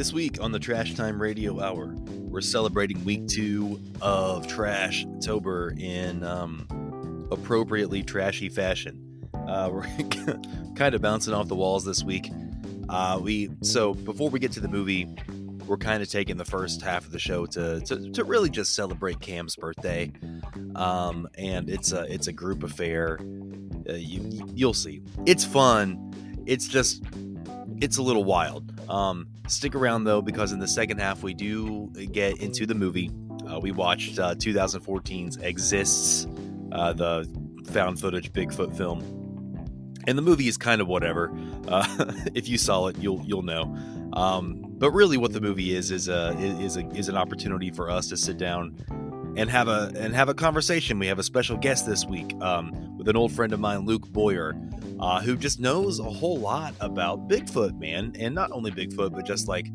This week on the Trash Time Radio Hour, we're celebrating week two of Trash Tober in um, appropriately trashy fashion. Uh, we're kind of bouncing off the walls this week. Uh, we so before we get to the movie, we're kind of taking the first half of the show to to, to really just celebrate Cam's birthday, um, and it's a it's a group affair. Uh, you you'll see, it's fun. It's just it's a little wild. Um, stick around though, because in the second half we do get into the movie. Uh, we watched uh, 2014's Exists, uh, the found footage Bigfoot film, and the movie is kind of whatever. Uh, if you saw it, you'll you'll know. Um, but really, what the movie is is a is a is an opportunity for us to sit down and have a and have a conversation. We have a special guest this week um, with an old friend of mine, Luke Boyer uh, who just knows a whole lot about Bigfoot, man, and not only Bigfoot, but just like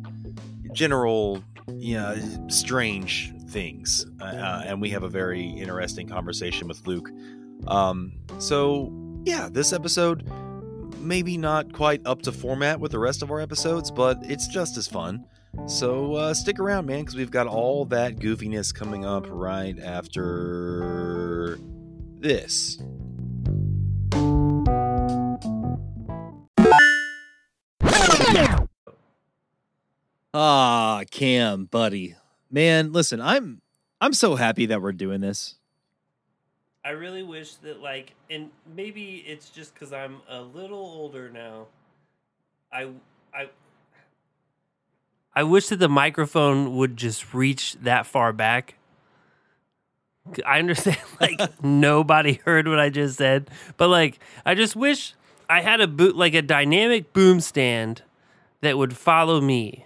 general, you know, strange things. Uh, uh, and we have a very interesting conversation with Luke. Um, so yeah, this episode maybe not quite up to format with the rest of our episodes, but it's just as fun. So uh, stick around, man, because we've got all that goofiness coming up right after this. Ah, Cam, buddy. Man, listen, I'm I'm so happy that we're doing this. I really wish that like and maybe it's just cuz I'm a little older now. I I I wish that the microphone would just reach that far back. I understand like nobody heard what I just said, but like I just wish I had a boot like a dynamic boom stand that would follow me.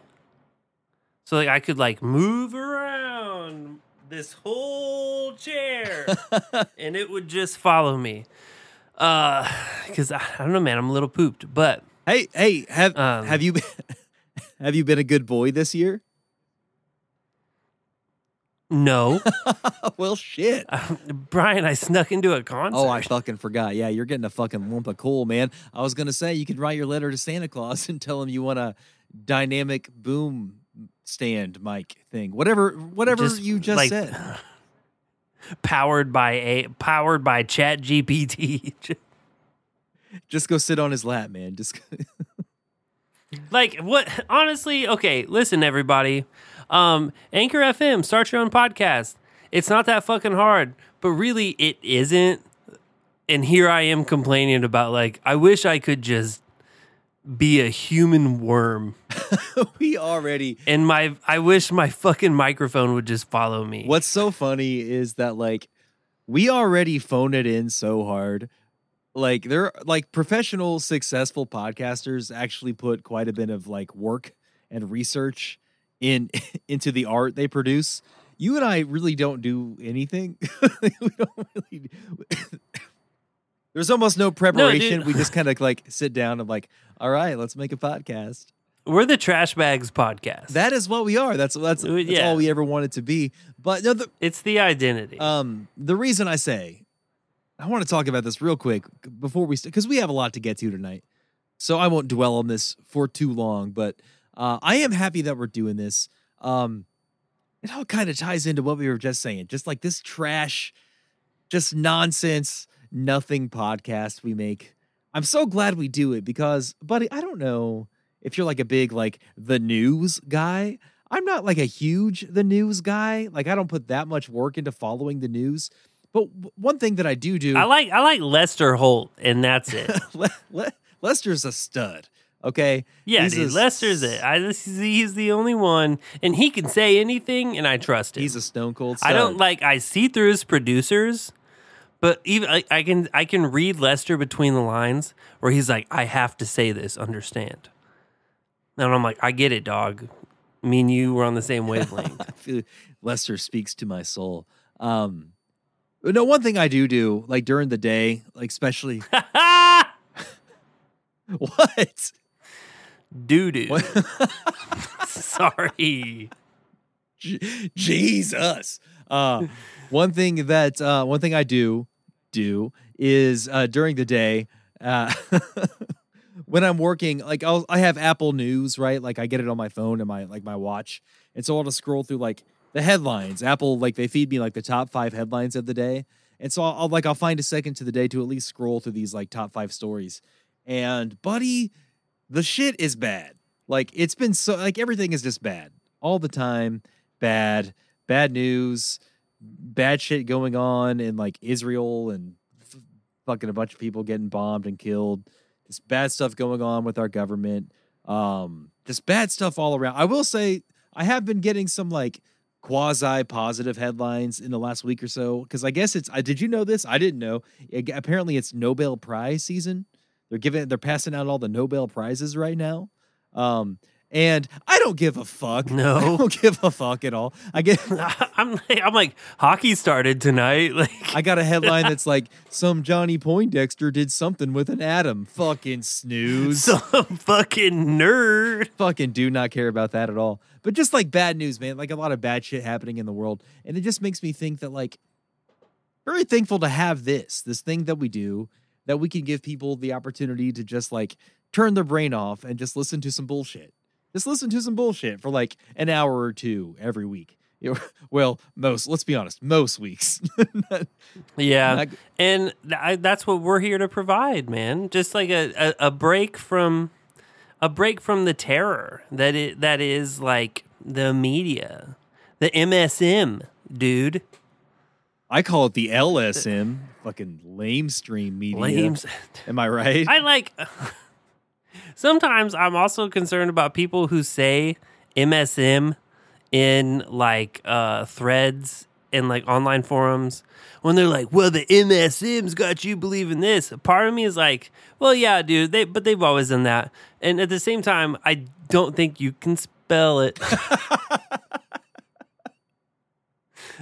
So like I could like move around this whole chair and it would just follow me. Uh cuz I, I don't know man, I'm a little pooped, but Hey, hey, have um, have you been, have you been a good boy this year? No. well, shit. Uh, Brian, I snuck into a concert. Oh, I fucking forgot. Yeah, you're getting a fucking lump of coal, man. I was going to say you could write your letter to Santa Claus and tell him you want a dynamic boom stand mic thing. Whatever whatever just, you just like, said. Powered by a powered by Chat GPT. just go sit on his lap, man. Just like what honestly, okay, listen everybody. Um, Anchor FM, start your own podcast. It's not that fucking hard, but really it isn't. And here I am complaining about like I wish I could just be a human worm. we already and my I wish my fucking microphone would just follow me. What's so funny is that like we already phone it in so hard. Like they're like professional successful podcasters actually put quite a bit of like work and research in into the art they produce. You and I really don't do anything. we don't really. There's almost no preparation. No, we just kind of like sit down and like, all right, let's make a podcast. We're the Trash Bags podcast. That is what we are. That's that's, that's yeah. all we ever wanted to be. But no, the, it's the identity. Um, the reason I say I want to talk about this real quick before we because we have a lot to get to tonight, so I won't dwell on this for too long. But uh, I am happy that we're doing this. Um, it all kind of ties into what we were just saying, just like this trash, just nonsense, nothing podcast we make. I'm so glad we do it because, buddy, I don't know if you're like a big like the news guy. I'm not like a huge the news guy. Like I don't put that much work into following the news. But one thing that I do do, I like I like Lester Holt, and that's it. Le- Le- Lester's a stud. Okay. Yeah, he's dude, a, Lester's it. I, he's the only one, and he can say anything, and I trust him. He's a stone cold. Stud. I don't like. I see through his producers, but even I, I, can I can read Lester between the lines where he's like, "I have to say this. Understand?" And I'm like, "I get it, dog. Me and you were on the same wavelength." Lester speaks to my soul. Um, no, one thing I do do, like during the day, like especially. what? doo doo. Sorry. J- Jesus. Uh, one thing that uh, one thing I do do is uh, during the day. Uh, when I'm working, like I'll I have Apple News, right? Like I get it on my phone and my like my watch, and so I'll just scroll through like the headlines. Apple like they feed me like the top five headlines of the day, and so I'll, I'll like I'll find a second to the day to at least scroll through these like top five stories. And buddy, the shit is bad. Like it's been so like everything is just bad all the time. Bad, bad news, bad shit going on in like Israel and f- fucking a bunch of people getting bombed and killed. This bad stuff going on with our government. Um, just bad stuff all around. I will say I have been getting some like quasi positive headlines in the last week or so because I guess it's. I did you know this? I didn't know. It- apparently, it's Nobel Prize season. They're giving. They're passing out all the Nobel prizes right now. Um, and I don't give a fuck. No. I don't give a fuck at all. I get. I'm like, I'm like hockey started tonight. Like I got a headline that's like some Johnny Poindexter did something with an atom. Fucking snooze. some fucking nerd. fucking do not care about that at all. But just like bad news, man, like a lot of bad shit happening in the world. And it just makes me think that like very thankful to have this, this thing that we do that we can give people the opportunity to just like turn their brain off and just listen to some bullshit. Just listen to some bullshit for like an hour or two every week. Well, most, let's be honest, most weeks. Yeah, Not- and I, that's what we're here to provide, man. Just like a, a, a break from a break from the terror that it that is like the media, the MSM, dude. I call it the LSM, fucking lame stream media. Lames. Am I right? I like. Sometimes I'm also concerned about people who say MSM in like uh, threads in like online forums when they're like, "Well, the MSM's got you believing this." Part of me is like, "Well, yeah, dude, they but they've always done that." And at the same time, I don't think you can spell it.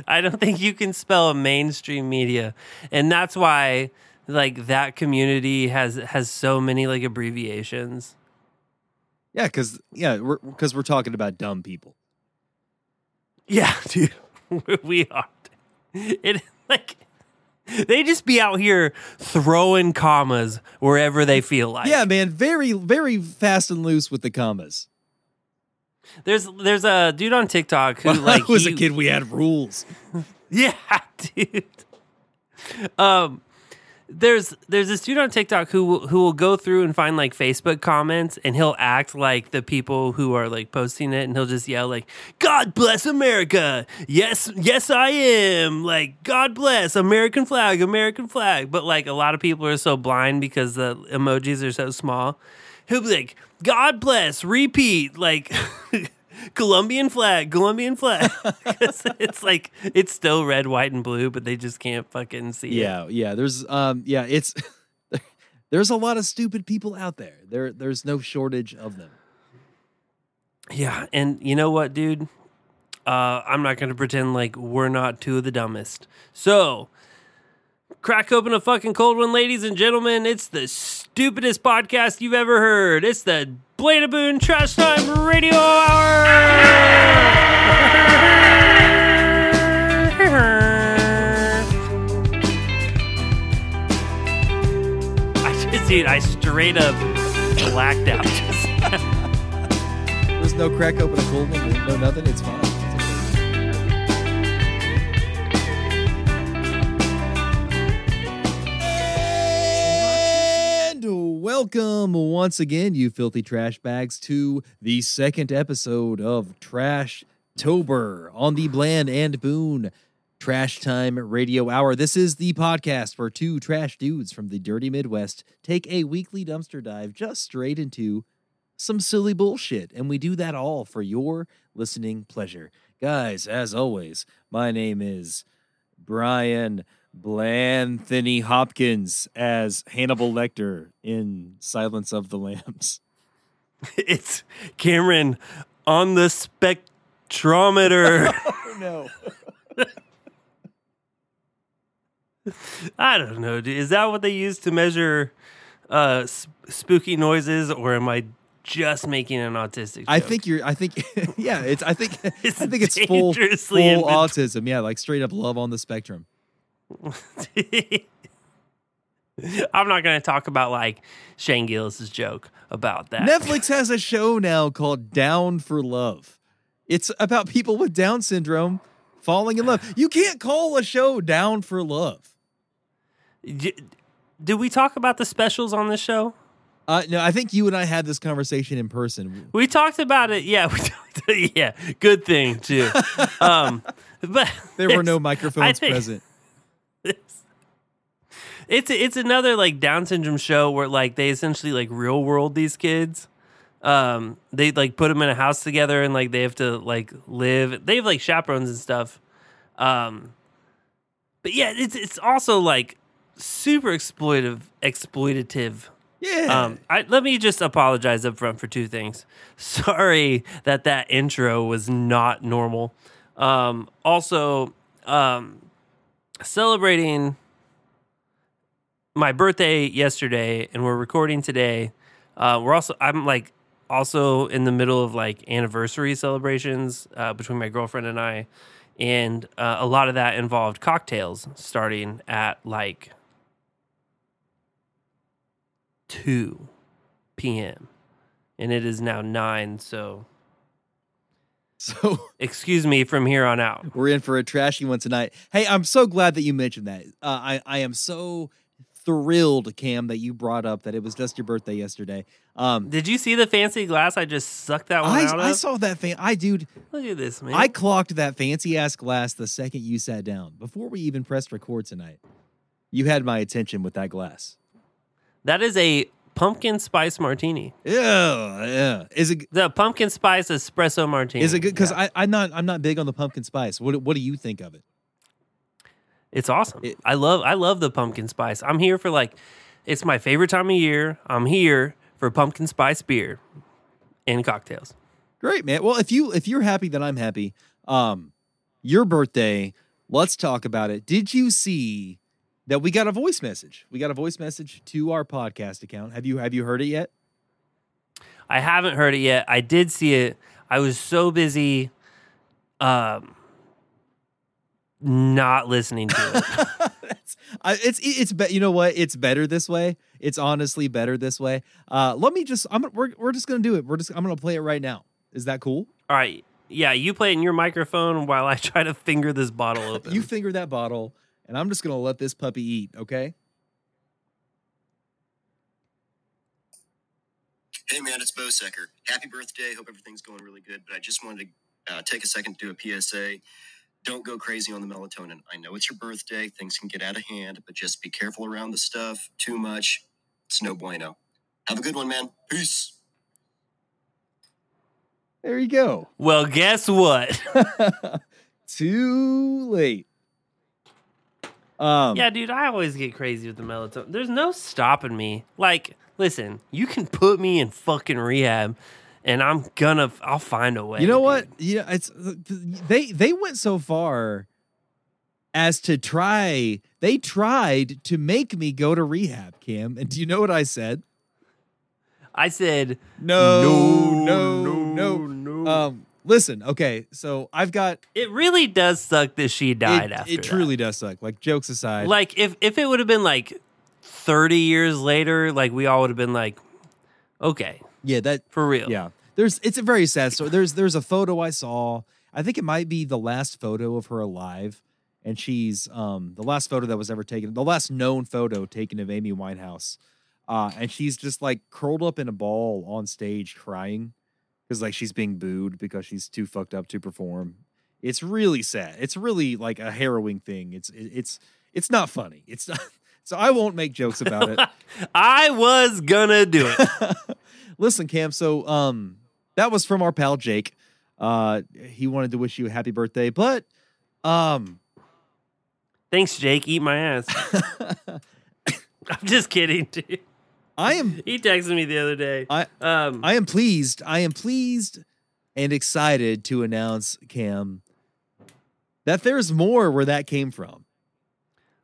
I don't think you can spell mainstream media, and that's why like that community has has so many like abbreviations. yeah, because yeah, we're because we're talking about dumb people. Yeah, dude, we are. It like they just be out here throwing commas wherever they feel like. yeah, man, very very fast and loose with the commas. there's there's a dude on TikTok who like I was he- a kid, we had rules. Yeah, dude. Um, there's there's this dude on TikTok who who will go through and find like Facebook comments, and he'll act like the people who are like posting it, and he'll just yell like "God bless America," yes, yes, I am. Like God bless American flag, American flag. But like a lot of people are so blind because the emojis are so small. He'll be like, "God bless," repeat like. Colombian flag, Colombian flag. it's like it's still red, white, and blue, but they just can't fucking see it. Yeah, yeah. There's um, yeah. It's there's a lot of stupid people out there. There, there's no shortage of them. Yeah, and you know what, dude? Uh, I'm not gonna pretend like we're not two of the dumbest. So, crack open a fucking cold one, ladies and gentlemen. It's the stupidest podcast you've ever heard. It's the Boone Trash Time Radio Hour. I just, dude, I straight up blacked out. There's no crack open a cold one. No nothing. It's fine. Welcome once again, you filthy trash bags, to the second episode of Trash Tober on the Bland and Boone Trash Time Radio Hour. This is the podcast where two trash dudes from the dirty Midwest take a weekly dumpster dive just straight into some silly bullshit. And we do that all for your listening pleasure. Guys, as always, my name is Brian Blanthony Hopkins as Hannibal Lecter in Silence of the Lambs. It's Cameron on the spectrometer. Oh no. I don't know. Is that what they use to measure uh, sp- spooky noises, or am I just making an autistic? I think you're I think yeah, it's I think It's I think it's full, full dangerously in between. autism. Yeah, like straight up love on the spectrum. I'm not going to talk about like Shane Gillis's joke about that. Netflix has a show now called Down for Love. It's about people with Down syndrome falling in love. You can't call a show Down for Love. D- Did we talk about the specials on this show? Uh, no, I think you and I had this conversation in person. We talked about it. Yeah, we talked, yeah. Good thing too. Um, but There were no microphones think- present. It's it's it's another like Down syndrome show where like they essentially like real world these kids. Um, they like put them in a house together and like they have to like live. They have like chaperones and stuff. Um, but yeah, it's it's also like super exploitive, exploitative. Yeah. Um, I, let me just apologize up front for two things. Sorry that that intro was not normal. Um, also, um, celebrating my birthday yesterday, and we're recording today. Uh, we're also I'm like also in the middle of like anniversary celebrations uh, between my girlfriend and I, and uh, a lot of that involved cocktails starting at like two p.m. and it is now nine. So so excuse me from here on out. we're in for a trashy one tonight. Hey, I'm so glad that you mentioned that. Uh, I I am so thrilled, Cam, that you brought up that it was just your birthday yesterday. Um, Did you see the fancy glass I just sucked that one I out I of? saw that fan. I dude, Look at this, man. I clocked that fancy ass glass the second you sat down. Before we even pressed record tonight, you had my attention with that glass. that is a pumpkin spice martini. Yeah, yeah. Is it The pumpkin spice espresso martini. is it good? Because Yeah. I I'm not I'm not big on the pumpkin spice. What what do you think of it? it's awesome. it- I love I love the pumpkin spice. I'm here for like it's my favorite time of year. I'm here for pumpkin spice beer and cocktails. Great, man. Well, if you if you're happy, then I'm happy. Um, your birthday. Let's talk about it. Did you see that we got a voice message? We got a voice message to our podcast account. Have you have you heard it yet? I haven't heard it yet. I did see it. I was so busy um not listening to it. I, it's it's be, you know what? It's better this way. It's honestly better this way. Uh, let me just. I'm. We're we're just gonna do it. We're just. I'm gonna play it right now. Is that cool? All right. Yeah, you play it in your microphone while I try to finger this bottle open. You finger that bottle, and I'm just gonna let this puppy eat. Okay. Hey man, it's Bo Secker. Happy birthday. Hope everything's going really good. But I just wanted to uh, take a second to do a PSA. Don't go crazy on the melatonin. I know it's your birthday. Things can get out of hand, but just be careful around the stuff. Too much, it's no bueno. Have a good one, man. Peace. There you go. well, guess what? Too late. Um, yeah, dude, I always get crazy with the melatonin. There's no stopping me. Like, listen, you can put me in fucking rehab and I'm gonna I'll find a way. You know dude. what? Yeah, it's they they went so far as to try. They tried to make me go to rehab, Cam. And do you know what I said? I said no, No, no, no. no. Um, listen. Okay, so I've got. it really does suck that she died it, after it that. truly does suck. Like jokes aside, like if if it would have been like 30 years later, like we all would have been like, okay, yeah, that for real. Yeah. There's it's a very sad story. There's there's a photo I saw. I think it might be the last photo of her alive. And she's um the last photo that was ever taken, the last known photo taken of Amy Winehouse. Uh and she's just like curled up in a ball on stage crying because like she's being booed because she's too fucked up to perform. It's really sad. It's really like a harrowing thing. It's it, it's it's not funny. It's not so I won't make jokes about it. I was gonna do it. Listen, Cam. So, um, that was from our pal Jake. Uh, he wanted to wish you a happy birthday, but, um, Thanks, Jake. Eat my ass. I'm just kidding, dude. I am, He texted me the other day. I, Um, I am pleased. I am pleased and excited to announce, Cam, that there's more where that came from.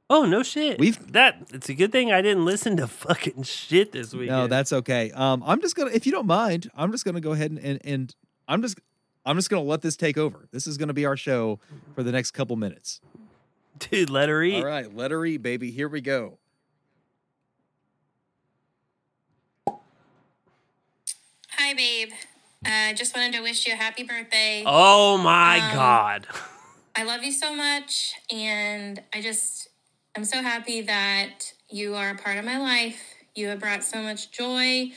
oh no shit. We've- that. It's a good thing I didn't listen to fucking shit this week. No, that's okay. Um, I'm just gonna, if you don't mind, I'm just gonna go ahead and and, and I'm just, I'm just gonna let this take over. This is gonna be our show for the next couple minutes. dude. Let her eat. All right, let her eat, baby. Here we go. Hi, babe. I uh, just wanted to wish you a happy birthday. Oh my Um, god. I love you so much, and I just I'm so happy that you are a part of my life. You have brought so much joy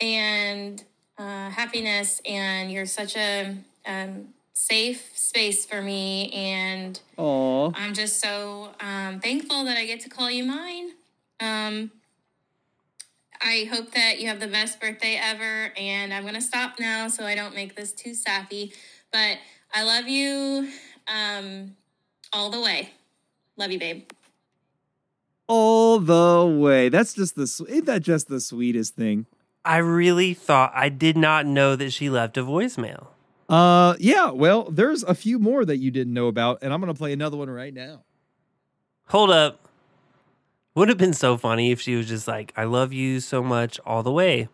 and uh, happiness, and you're such a um, safe space for me. And Aw. I'm just so um, thankful that I get to call you mine. Um, I hope that you have the best birthday ever. And I'm going to stop now so I don't make this too sappy. But I love you um, all the way. Love you, babe. All the way. That's just the s- ain't that just the sweetest thing? I really thought I did not know that she left a voicemail. Uh yeah, well, there's a few more that you didn't know about, and I'm gonna play another one right now. Hold up. Would have been so funny if she was just like, I love you so much all the way.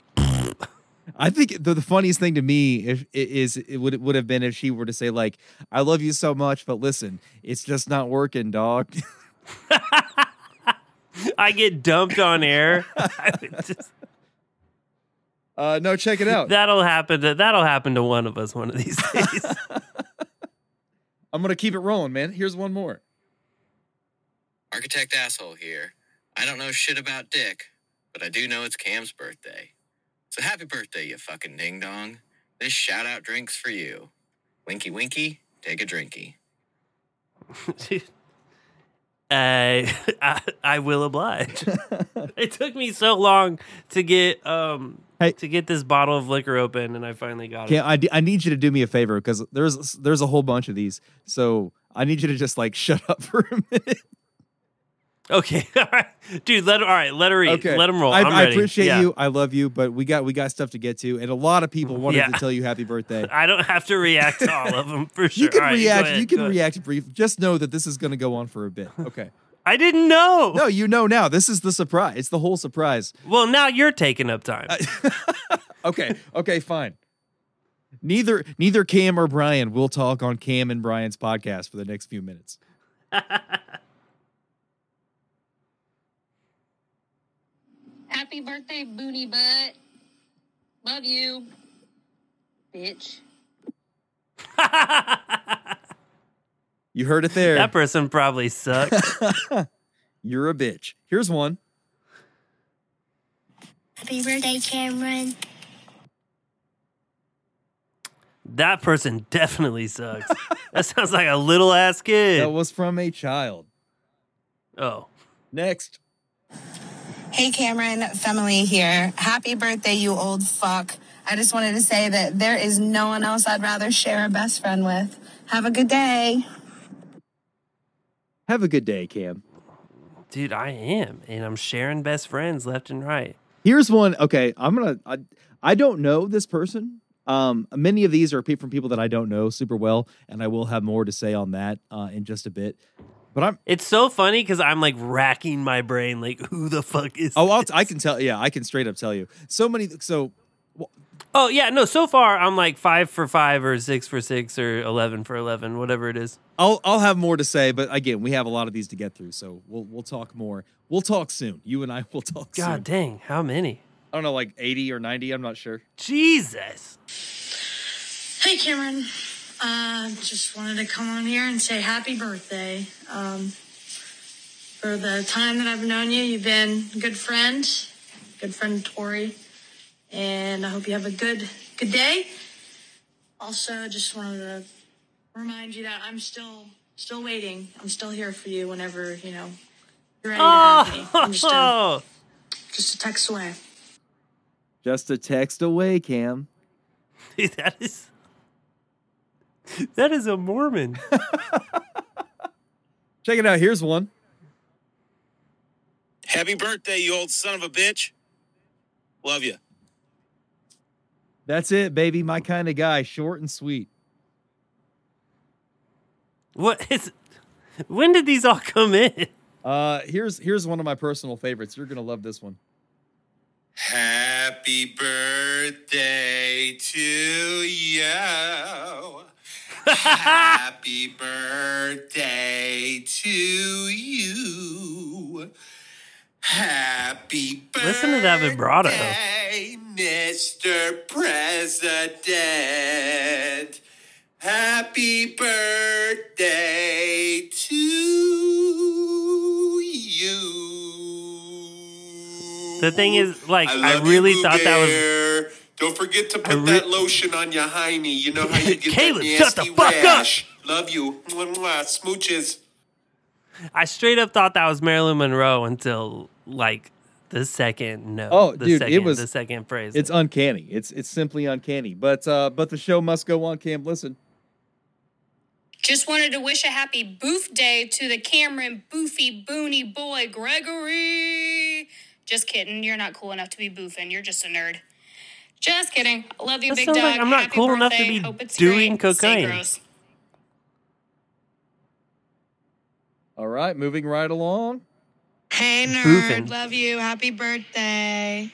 I think the, the funniest thing to me if, is it would would have been if she were to say like, "I love you so much, but listen, it's just not working, dog." I get dumped on air. Just- Uh, no, check it out. that'll happen to that'll happen to one of us one of these days. I'm gonna keep it rolling, man. Here's one more. Architect asshole here. I don't know shit about Dick, but I do know it's Cam's birthday. So happy birthday, you fucking ding dong. This shout out drink's for you. Winky winky, take a drinky. I, I I will oblige. it took me so long to get um Hey. to get this bottle of liquor open, and I finally got Okay, it. I, I need you to do me a favor because there's there's a whole bunch of these, so I need you to just like shut up for a minute. Okay, all right, dude. Let all right. Let her read. Okay, Let him roll. I, I appreciate Yeah. you. I love you, but we got we got stuff to get to, and a lot of people wanted Yeah. to tell you happy birthday. I don't have to react to all of them for sure. You can All right, react. ahead, you can react brief. Just know that this is going to go on for a bit. Okay. I didn't know. no, you know now. This is the surprise. It's the whole surprise. Well, now you're taking up time. Okay. Okay. Fine. Neither neither Cam or Brian will talk on Cam and Brian's podcast for the next few minutes. Happy birthday, booty butt. Love you, bitch. You heard it there. that person probably sucks. You're a bitch. Here's one. Happy birthday, Cameron. that person definitely sucks. that sounds like a little ass kid. That was from a child. oh. Next. Hey Cameron, Femily here. Happy birthday, you old fuck. I just wanted to say that there is no one else I'd rather share a best friend with. Have a good day. Have a good day, Cam. Dude, I am, and I'm sharing best friends left and right. Here's one. Okay, I'm gonna. I, I don't know this person. Um, many of these are from people that I don't know super well, and I will have more to say on that uh, in just a bit. But I'm. It's so funny because I'm like racking my brain, like, who the fuck is? Oh, I'll, this? I can tell. Yeah, I can straight up tell you. So many. So Oh yeah, no. So far, I'm like five for five, or six for six, or eleven for eleven, whatever it is. I'll I'll have more to say. But again, we have a lot of these to get through, so we'll we'll talk more. We'll talk soon. You and I will talk God soon. dang, how many? I don't know, like eighty or ninety. I'm not sure. Jesus. Hey, Cameron. Uh, just wanted to come on here and say happy birthday. Um, for the time that I've known you, you've been a good friend, good friend to Tori, and I hope you have a good good day. Also, just wanted to remind you that I'm still still waiting. I'm still here for you whenever you know you're ready to have me. I'm just a, Oh, just a text away. Just a text away, Cam. dude, that is that is a Mormon. Check it out. Here's one. Happy birthday, you old son of a bitch. Love you. That's it, baby. My kind of guy. Short and sweet. What is? When did these all come in? Uh, here's here's one of my personal favorites. You're gonna love this one. Happy birthday to you. Happy birthday to you. Happy birthday. Listen to that vibrato. Mr. President, happy birthday to you. The thing is, like, I, you, really thought that was. Bear. Don't forget to put re- that lotion on your hiney. You know how you get Caleb, that shut the nasty fuck up. rash. Love you. Mwah, mwah. Smooches. I straight up thought that was Marilyn Monroe until like the second no. Oh, the dude, it was- the second phrase. It's uncanny. It's it's simply uncanny. But uh, but the show must go on. Cam, listen. Just wanted to wish a happy boof day to the Cameron Boofy Boony boy Gregory. Just kidding. You're not cool enough to be boofing. You're just a nerd. Just kidding. I love you, That Big Dog. like I'm not Happy cool enough to birthday. be Hope it's doing great. Stay cocaine. gross. All right, moving right along. Hey, nerd. Boofing. Love you. Happy birthday.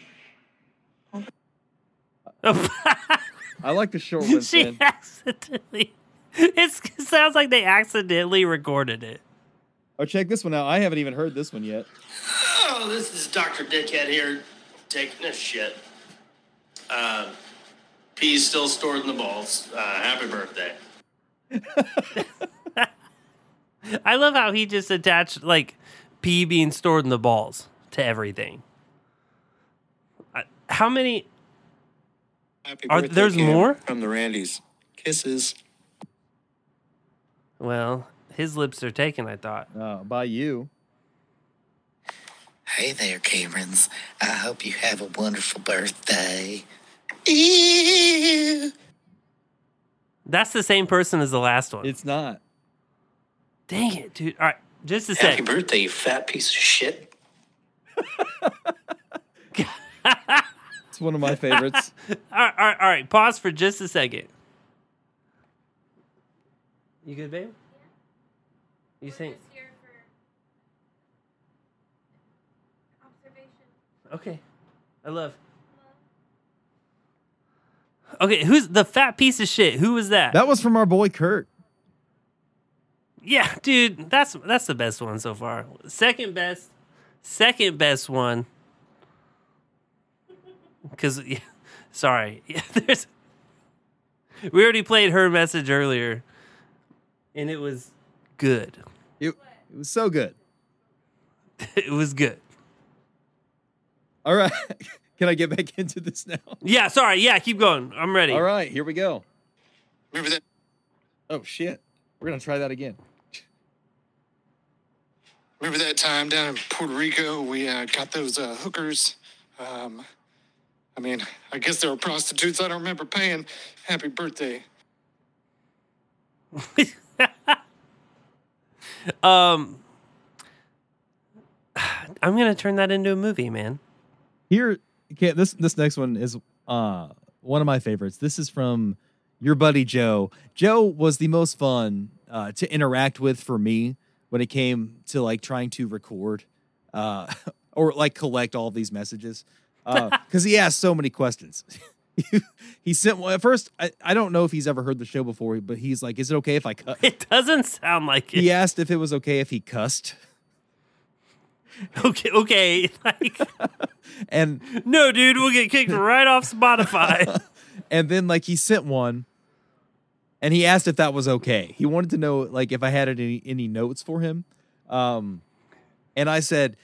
I like the short ones, she man. accidentally. It's, it sounds like they accidentally recorded it. Oh, check this one out. I haven't even heard this one yet. Oh, this is Dr. Dickhead here taking a shit. Uh, pee's still stored in the balls. Uh, happy birthday. I love how he just attached like pee being stored in the balls to everything. I- How many? Happy Are- birthday, there's Cam, more? from the Randys. Kisses. Well, his lips are taken. I thought. Uh, by you. Hey there, Camerons. I hope you have a wonderful birthday. Ew. That's the same person as the last one. It's not. Dang it, dude. All right, just a Happy sec. birthday, you fat piece of shit. It's one of my favorites. all, right, all right, all right. Pause for just a second. You good, babe? You think? Okay, I love. Okay, who's the fat piece of shit? Who was that? that was from our boy Kurt. Yeah, dude, that's that's the best one so far. Second best, second best one. Because, yeah, sorry, yeah, there's. We already played her message earlier, and it was good. It, it was so good. It was good. All right. Can I get back into this now? Yeah, sorry. Yeah, keep going. I'm ready. All right, here we go. Remember that? Oh shit. We're gonna try that again. Remember that time down in Puerto Rico? We uh, got those uh, hookers. Um, I mean, I guess they were prostitutes. I don't remember paying. Happy birthday. Um, I'm gonna turn that into a movie, man. Here, okay, this this next one is uh one of my favorites. This is from your buddy Joe. Joe was the most fun uh, to interact with for me when it came to like trying to record uh, or like collect all these messages because he asked so many questions. he sent one at first. I, I don't know if he's ever heard the show before, but he's like, "Is it okay if I cut?" It doesn't sound like it. He asked if it was okay if he cussed, Okay, okay. Like, and no, dude, we'll get kicked right off Spotify. and then like he sent one and he asked if that was okay he wanted to know like if i had any any notes for him um and i said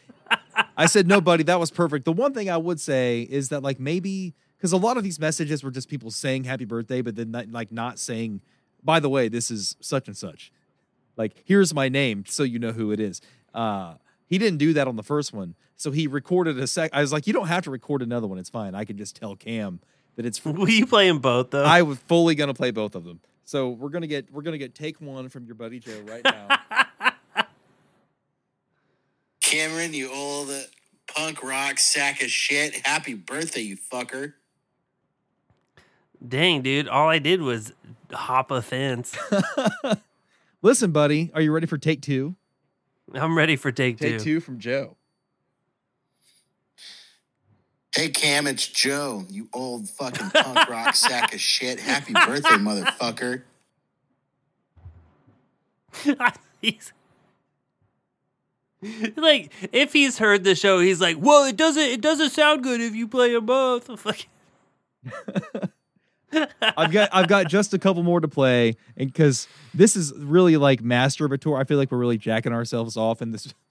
i said no buddy that was perfect the one thing i would say is that like maybe because a lot of these messages were just people saying happy birthday but then not, like not saying by the way this is such and such like here's my name so you know who it is uh he didn't do that on the first one so he recorded a sec i was like you don't have to record another one it's fine i can just tell cam that it's Will you play them both though? I was fully gonna play both of them. So we're gonna get we're gonna get take one from your buddy Joe right now. Cameron, you old uh, punk rock sack of shit. Happy birthday, you fucker. Dang, dude, all I did was hop a fence. Listen, buddy, are you ready for take two? I'm ready for take, Take two. two from Joe. Hey, Cam, it's Joe, you old fucking punk rock sack of shit. Happy birthday, motherfucker. He's- like if he's heard the show, he's like, "Well, it doesn't. It doesn't sound good if you play them both." I've got I've got just a couple more to play, and because this is really like masturbatory, I feel like we're really jacking ourselves off in this.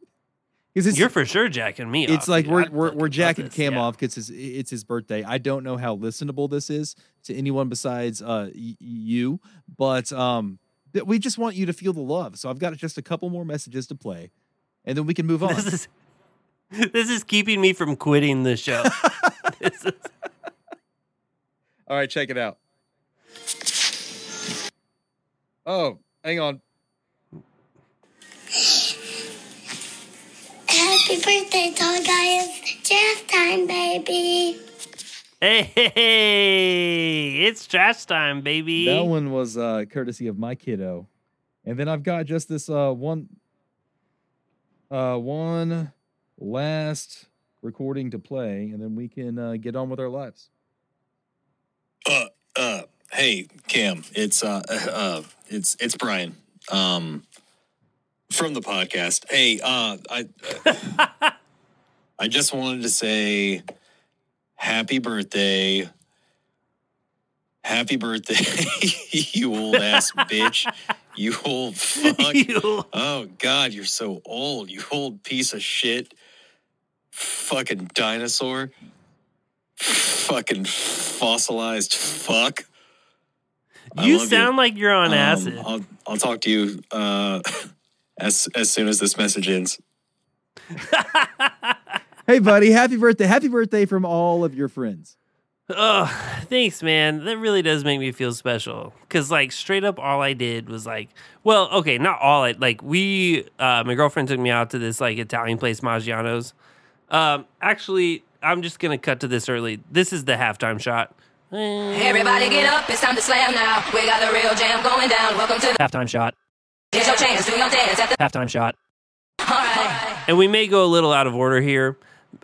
Because You're for sure jacking me It's off, like dude. we're we're, we're jacking Cam yeah. off because it's, it's his birthday. I don't know how listenable this is to anyone besides uh y- you, but um, th- we just want you to feel the love. So I've got just a couple more messages to play, and then we can move on. This is this is keeping me from quitting the show. This is- All right, check it out. Oh, hang on. Happy birthday, tall guys. Draft time, baby. hey, hey, hey, it's trash time, baby. That one was uh, courtesy of my kiddo, and then I've got just this uh, one, uh, one last recording to play, and then we can uh, get on with our lives. Uh, uh, hey, Cam, it's uh, uh, it's it's Brian, um, from the podcast. Hey, uh, I, I just wanted to say, happy birthday, happy birthday, you old ass bitch, you old fuck. You. Oh God, you're so old, you old piece of shit, fucking dinosaur fucking fossilized fuck. You love sound like you're on Um, acid. I'll I'll talk to you uh, as as soon as this message ends. Hey, buddy, happy birthday! Happy birthday from all of your friends. Oh, thanks, man. That really does make me feel special. Cause like straight up, all I did was like, well, okay, not all. I like we, uh, my girlfriend took me out to this like Italian place, Maggiano's. Um, actually, I'm just gonna cut to this early. This is the halftime shot. Everybody get up, it's time to slam now. We got the real jam going down. Welcome to the Halftime shot. Here's your chance, do your dance at the Halftime shot. Alright. And we may go a little out of order here,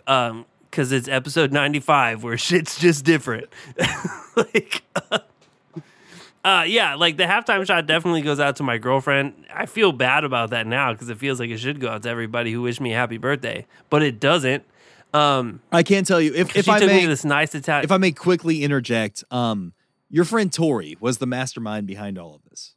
um, because it's episode 95 where shit's just different. like, uh, yeah, like the halftime shot definitely goes out to my girlfriend. I feel bad about that now because it feels like it should go out to everybody who wished me a happy birthday, but it doesn't. Um, I can't tell you if if she I took me may this nice Italian. if I may quickly interject. Um, your friend Tori was the mastermind behind all of this.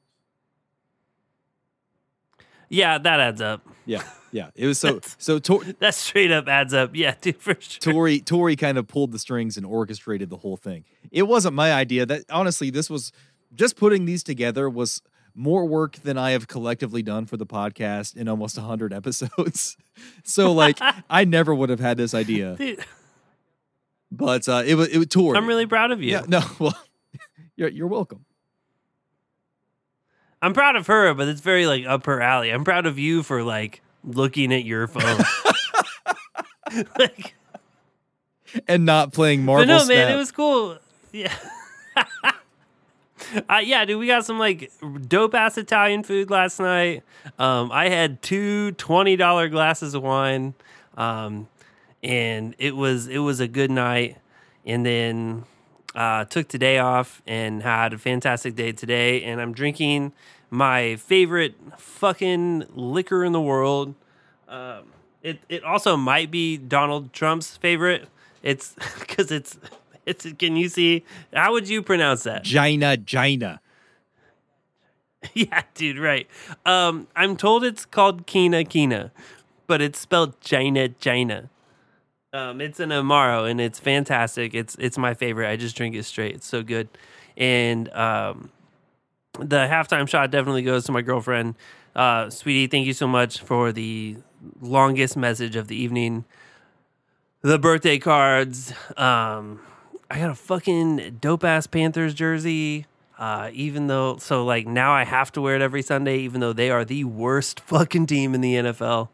yeah, that adds up. Yeah, yeah. It was so so. Tor- That straight up adds up. Yeah, dude, for sure. Tori Tori kind of pulled the strings and orchestrated the whole thing. It wasn't my idea. That honestly, this was just putting these together was more work than I have collectively done for the podcast in almost 100 episodes. so like I never would have had this idea. Dude, But uh it was it was Tori. I'm really proud of you. Yeah, no, well you're you're welcome. I'm proud of her, but it's very like up her alley. I'm proud of you for like looking at your phone. like, And not playing Marvel but no, Snap. man, it was cool. Yeah. Uh, yeah, dude, we got some like dope ass Italian food last night. Um, I had two $20 glasses of wine. Um, and it was it was a good night. And then uh, took today off and had a fantastic day today. And I'm drinking my favorite fucking liquor in the world. Um, it it also might be Donald Trump's favorite. It's because it's it's. Can you see? How would you pronounce that? Gina Gina. yeah, dude, right. Um, I'm told it's called Kina Kina, but it's spelled China China. Um, it's an Amaro and it's fantastic. It's it's my favorite. I just drink it straight. It's so good. And um, the halftime shot definitely goes to my girlfriend. Uh, sweetie, thank you so much for the longest message of the evening. The birthday cards. Um, I got a fucking dope ass Panthers jersey. Uh, even though, so like now I have to wear it every Sunday, even though they are the worst fucking team in the NFL.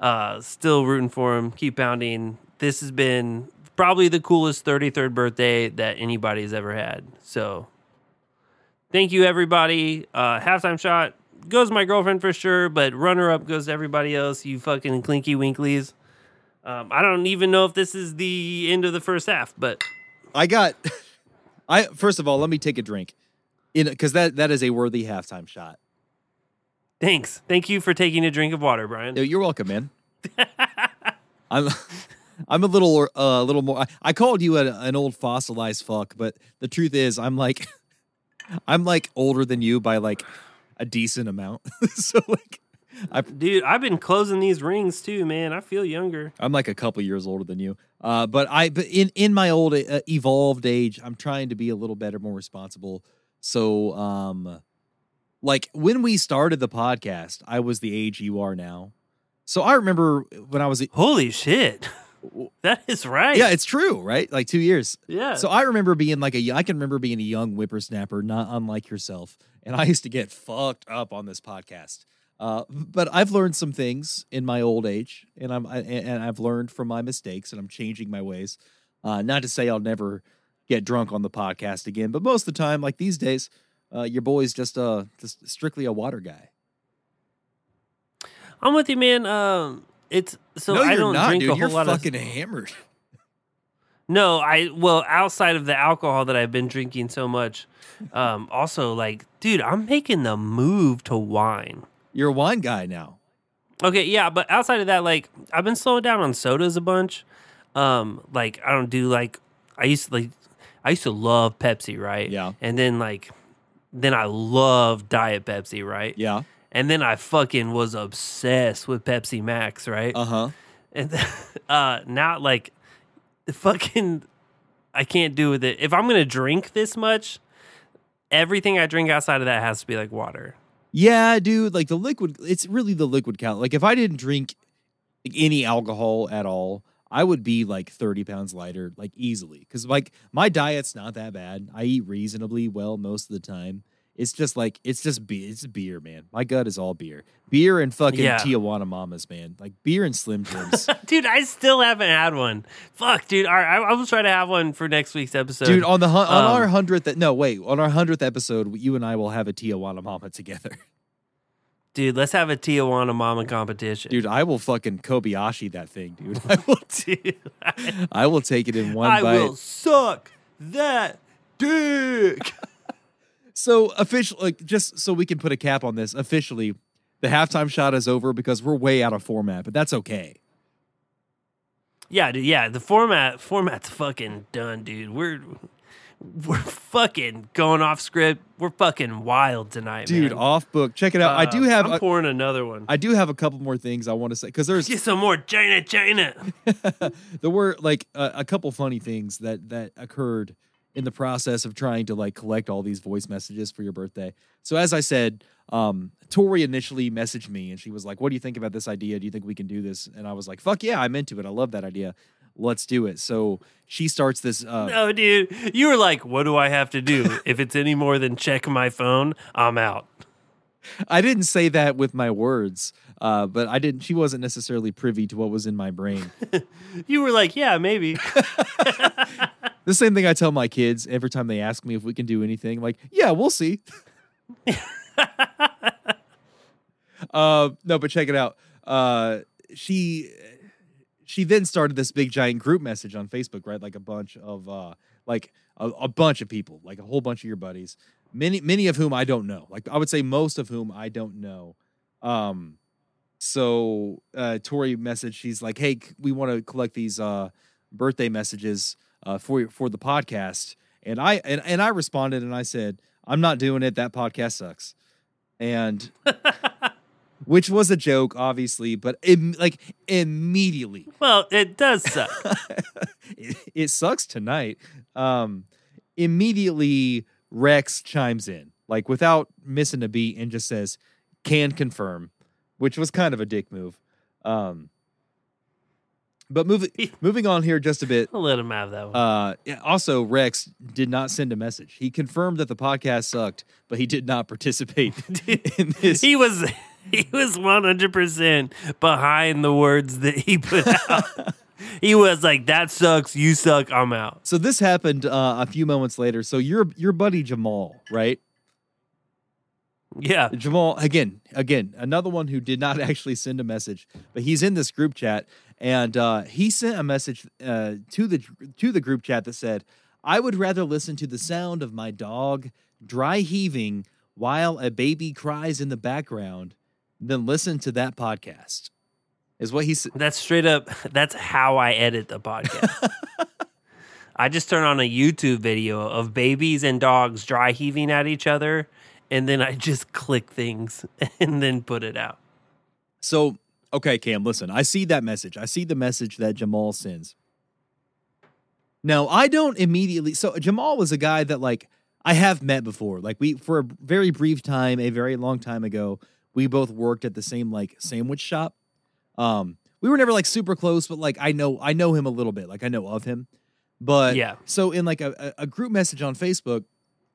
Uh, still rooting for them. Keep pounding. This has been probably the coolest 33rd birthday that anybody's ever had. So thank you, everybody. Uh, halftime shot goes my girlfriend for sure, but runner up goes to everybody else. You fucking clinky winklies. Um, I don't even know if this is the end of the first half, but I got I first of all, let me take a drink. In because that that is a worthy halftime shot. thanks. Thank you for taking a drink of water, Brian. You're welcome, man. I'm I'm a little uh, a little more. I, I called you a, an old fossilized fuck, but the truth is, I'm like, I'm like older than you by like a decent amount. so like, I, Dude, I've been closing these rings too, man. I feel younger. I'm like a couple years older than you. Uh, but I, but in in my old uh, evolved age, I'm trying to be a little better, more responsible. So, um, like when we started the podcast, I was the age you are now. So I remember when I was a- Holy shit. That is right. Yeah, it's true, right? Like two years. Yeah. So I remember being like a, I can remember being a young whippersnapper, not unlike yourself, and I used to get fucked up on this podcast. Uh, but I've learned some things in my old age, and I'm I, and I've learned from my mistakes, and I'm changing my ways. Uh, not to say I'll never get drunk on the podcast again, but most of the time, like these days, uh, your boy's just uh just strictly a water guy. I'm with you, man. Um, it's so no, I don't not, drink dude. a whole You're lot fucking of. hammered. No, I well outside of the alcohol that I've been drinking so much. Um, also, like, dude, I'm making the move to wine. You're a wine guy now. Okay, yeah, but outside of that, like, I've been slowing down on sodas a bunch. Um, like, I don't do like I used to like I used to love Pepsi, right? Yeah. And then like then I love Diet Pepsi, right? Yeah. And then I fucking was obsessed with Pepsi Max, right? Uh huh. And uh now like fucking I can't do with it. If I'm gonna drink this much, everything I drink outside of that has to be like water. Yeah, dude. Like the liquid, it's really the liquid count. Like if I didn't drink any alcohol at all, I would be like 30 pounds lighter, like easily. Cause like my diet's not that bad. I eat reasonably well most of the time. It's just like, it's just beer. It's beer, man. My gut is all beer. Beer and fucking Yeah. Tijuana Mamas, man. Like beer and Slim Jims. dude, I still haven't had one. Fuck, dude. All right, I, I will try to have one for next week's episode. Dude, on the on Um, our hundredth, no, wait, on our hundredth episode, you and I will have a Tijuana Mama together. dude, let's have a Tijuana Mama competition. Dude, I will fucking Kobayashi that thing, dude. I will, Dude, I will take it in one I bite. I will suck that dick. So officially, like just so we can put a cap on this, officially, the halftime shot is over because we're way out of format, but that's okay. Yeah, dude, yeah. The format format's fucking done, dude. We're we're fucking going off script. We're fucking wild tonight, Dude, man. off book. Check it out. I do Uh, have I'm a, pouring another one. I do have a couple more things I want to say because there's Get some more China, China. there were like a, a couple funny things that that occurred in the process of trying to like collect all these voice messages for your birthday. So as I said, um, Tori initially messaged me and she was like, "What do you think about this idea? Do you think we can do this?" And I was like, "Fuck yeah, I'm into it. I love that idea. Let's do it." So she starts this. Uh, No, dude. You were like, what do I have to do? if it's any more than check my phone, I'm out. I didn't say that with my words, uh, but I didn't. She wasn't necessarily privy to what was in my brain. You were like, yeah, maybe. the same thing I tell my kids every time they ask me if we can do anything. Like, yeah, we'll see. uh, no, but check it out. Uh, she she then started this big giant group message on Facebook, right? Like a bunch of uh, like a, a bunch of people, like a whole bunch of your buddies, many many of whom I don't know. Like I would say most of whom I don't know. Um, so uh, Tori messaged. She's like, "Hey, we want to collect these uh, birthday messages uh, for for the podcast." And I and, and I responded and I said, "I'm not doing it. That podcast sucks." And which was a joke, obviously, but like immediately, well, it does suck. it, it sucks tonight. Um, immediately, Rex chimes in, like without missing a beat, and just says, "Can confirm," which was kind of a dick move. Um, but moving moving on here just a bit. I'll let him have that one. Uh, also, Rex did not send a message. He confirmed that the podcast sucked, but he did not participate in this. he was he was 100% behind the words that he put out. he was like, that sucks, you suck, I'm out. So this happened uh, a few moments later. So your your buddy Jamal, right? Yeah. Jamal again, again, another one who did not actually send a message, but he's in this group chat, and uh, he sent a message uh, to the to the group chat that said, "I would rather listen to the sound of my dog dry heaving while a baby cries in the background than listen to that podcast." is what he said. That's straight up. That's how I edit the podcast. I just turn on a YouTube video of babies and dogs dry heaving at each other, and then I just click things and then put it out. So, okay, Cam, listen, I see that message. I see the message that Jamal sends. Now, I don't immediately. So, Jamal was a guy that, like, I have met before. Like, we, for a very brief time, a very long time ago, we both worked at the same, like, sandwich shop. Um, we were never, like, super close, but, like, I know, I know him a little bit. Like, I know of him. But, Yeah. So, in, like, a, a a group message on Facebook,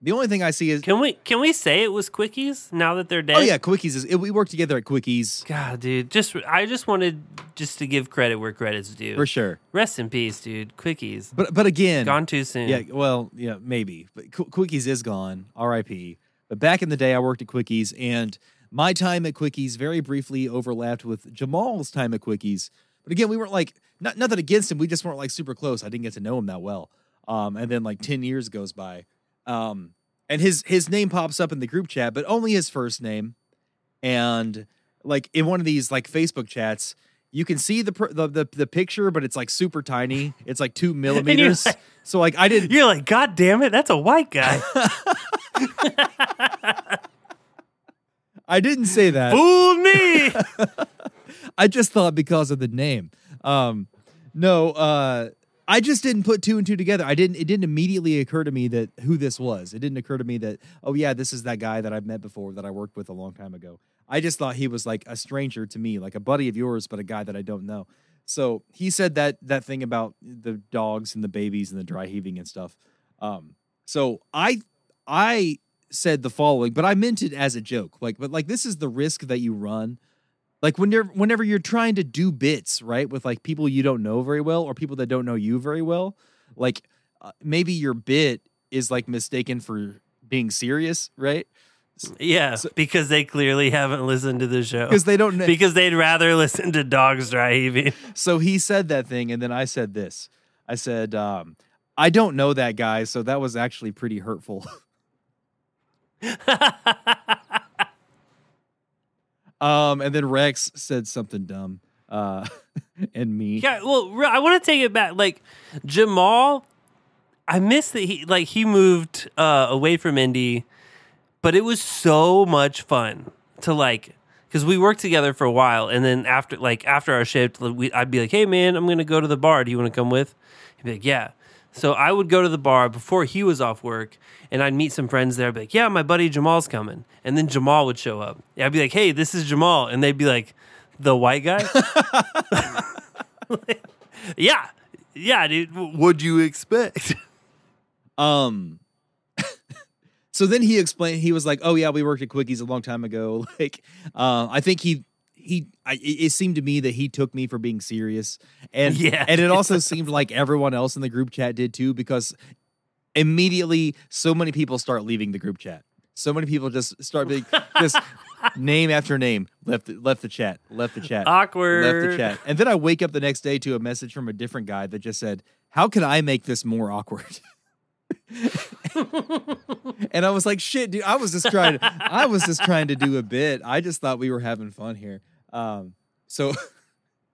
the only thing I see is, Can we can we say it was Quickies now that they're dead? oh, yeah, Quickies is, we work together at Quickies. God, dude, just I just wanted just to give credit where credit's due. For sure. Rest in peace, dude. Quickies. But but again, Gone too soon. Yeah, well, yeah, maybe. But Qu- Quickies is gone. R.I.P. But back in the day, I worked at Quickies, and my time at Quickies very briefly overlapped with Jamal's time at Quickies. But again, we weren't like not nothing against him. We just weren't like super close. I didn't get to know him that well. Um, and then like ten years goes by, um, and his his name pops up in the group chat, but only his first name. And like in one of these like Facebook chats, you can see the the the, the picture, but it's like super tiny. It's like two millimeters. like- so like I didn't. You're like, God damn it, that's a white guy. I didn't say that. Fooled me. I just thought because of the name. Um, no, uh, I just didn't put two and two together. I didn't. It didn't immediately occur to me that who this was. It didn't occur to me that oh yeah, this is that guy that I've met before that I worked with a long time ago. I just thought he was like a stranger to me, like a buddy of yours, but a guy that I don't know. So he said that that thing about the dogs and the babies and the dry heaving and stuff. Um, so I I said the following, but I meant it as a joke. Like, but like this is the risk that you run like when you're whenever you're trying to do bits right with like people you don't know very well or people that don't know you very well like uh, maybe your bit is like mistaken for being serious right Yeah, because they clearly haven't listened to the show. Because they don't kn- Because they'd rather listen to dogs dry heaving. so he said that thing and then i said this i said um i don't know that guy so that was actually pretty hurtful um and then rex said something dumb uh and me Yeah, well, I want to take it back. Like Jamal, I miss that he like he moved uh, away from Indy, but it was so much fun to like because we worked together for a while, and then after like after our shift, we, I'd be like, "Hey man, I'm gonna go to the bar. Do you want to come with?" He'd be like, "Yeah." So I would go to the bar before he was off work, and I'd meet some friends there. I'd be like, "Yeah, my buddy Jamal's coming," and then Jamal would show up. I'd be like, "Hey, this is Jamal," and they'd be like, "The white guy." yeah, yeah, dude. What'd you expect? Um. so then he explained. He was like, "Oh yeah, we worked at Quickies a long time ago." Like, uh, I think he he. I, it seemed to me that he took me for being serious, and Yeah. and it also seemed like everyone else in the group chat did too, because immediately so many people start leaving the group chat. So many people just start being just name after name left left the chat, left the chat, awkward left the chat, and then I wake up the next day to a message from a different guy that just said, "How can I make this more awkward?" and I was like, "Shit, dude! I was just trying. To, I was just trying to do a bit. I just thought we were having fun here." Um, so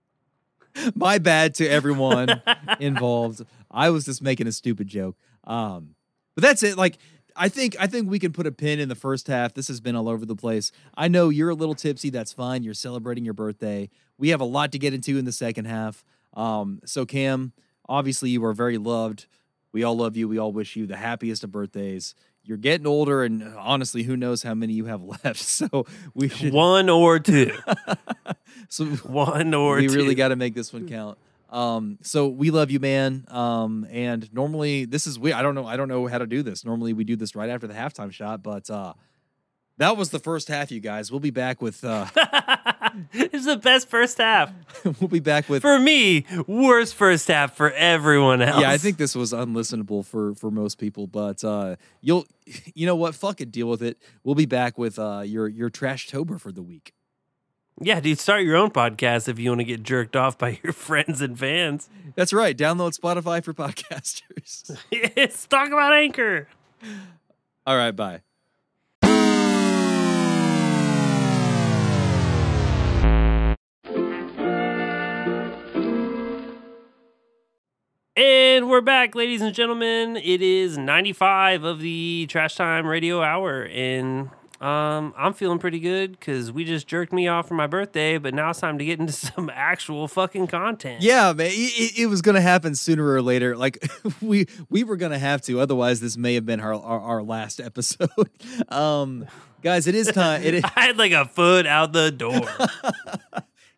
my bad to everyone involved. I was just making a stupid joke. Um, but that's it. Like, I think I think we can put a pin in the first half. This has been all over the place. I know you're a little tipsy. That's fine. You're celebrating your birthday. We have a lot to get into in the second half. Um, so Cam, obviously you are very loved. We all love you. We all wish you the happiest of birthdays. You're getting older, and honestly, who knows how many you have left? So we should One or two. so One or we two. really got to make this one count. Um, so we love you, man. Um, and normally this is we. I don't know. I don't know how to do this. Normally we do this right after the halftime shot, but uh, that was the first half, you guys. We'll be back with. Uh, It's the best first half. we'll be back with. For me, worst first half for everyone else. yeah, I think this was unlistenable for for most people, but uh, you'll, you know what? Fuck it, deal with it. We'll be back with uh, your your trash tober for the week. Yeah, dude, start your own podcast if you want to get jerked off by your friends and fans. That's right. Download Spotify for podcasters. Let's talk about Anchor. All right, bye. And we're back, ladies and gentlemen. It is 95 of the Trash Time Radio Hour. And um, I'm feeling pretty good because we just jerked me off for my birthday, but now it's time to get into some actual fucking content. Yeah, man, it, it was gonna happen sooner or later. Like we we were gonna have to, otherwise this may have been our our, our last episode. um, guys, it is time. It is, I had like a foot out the door.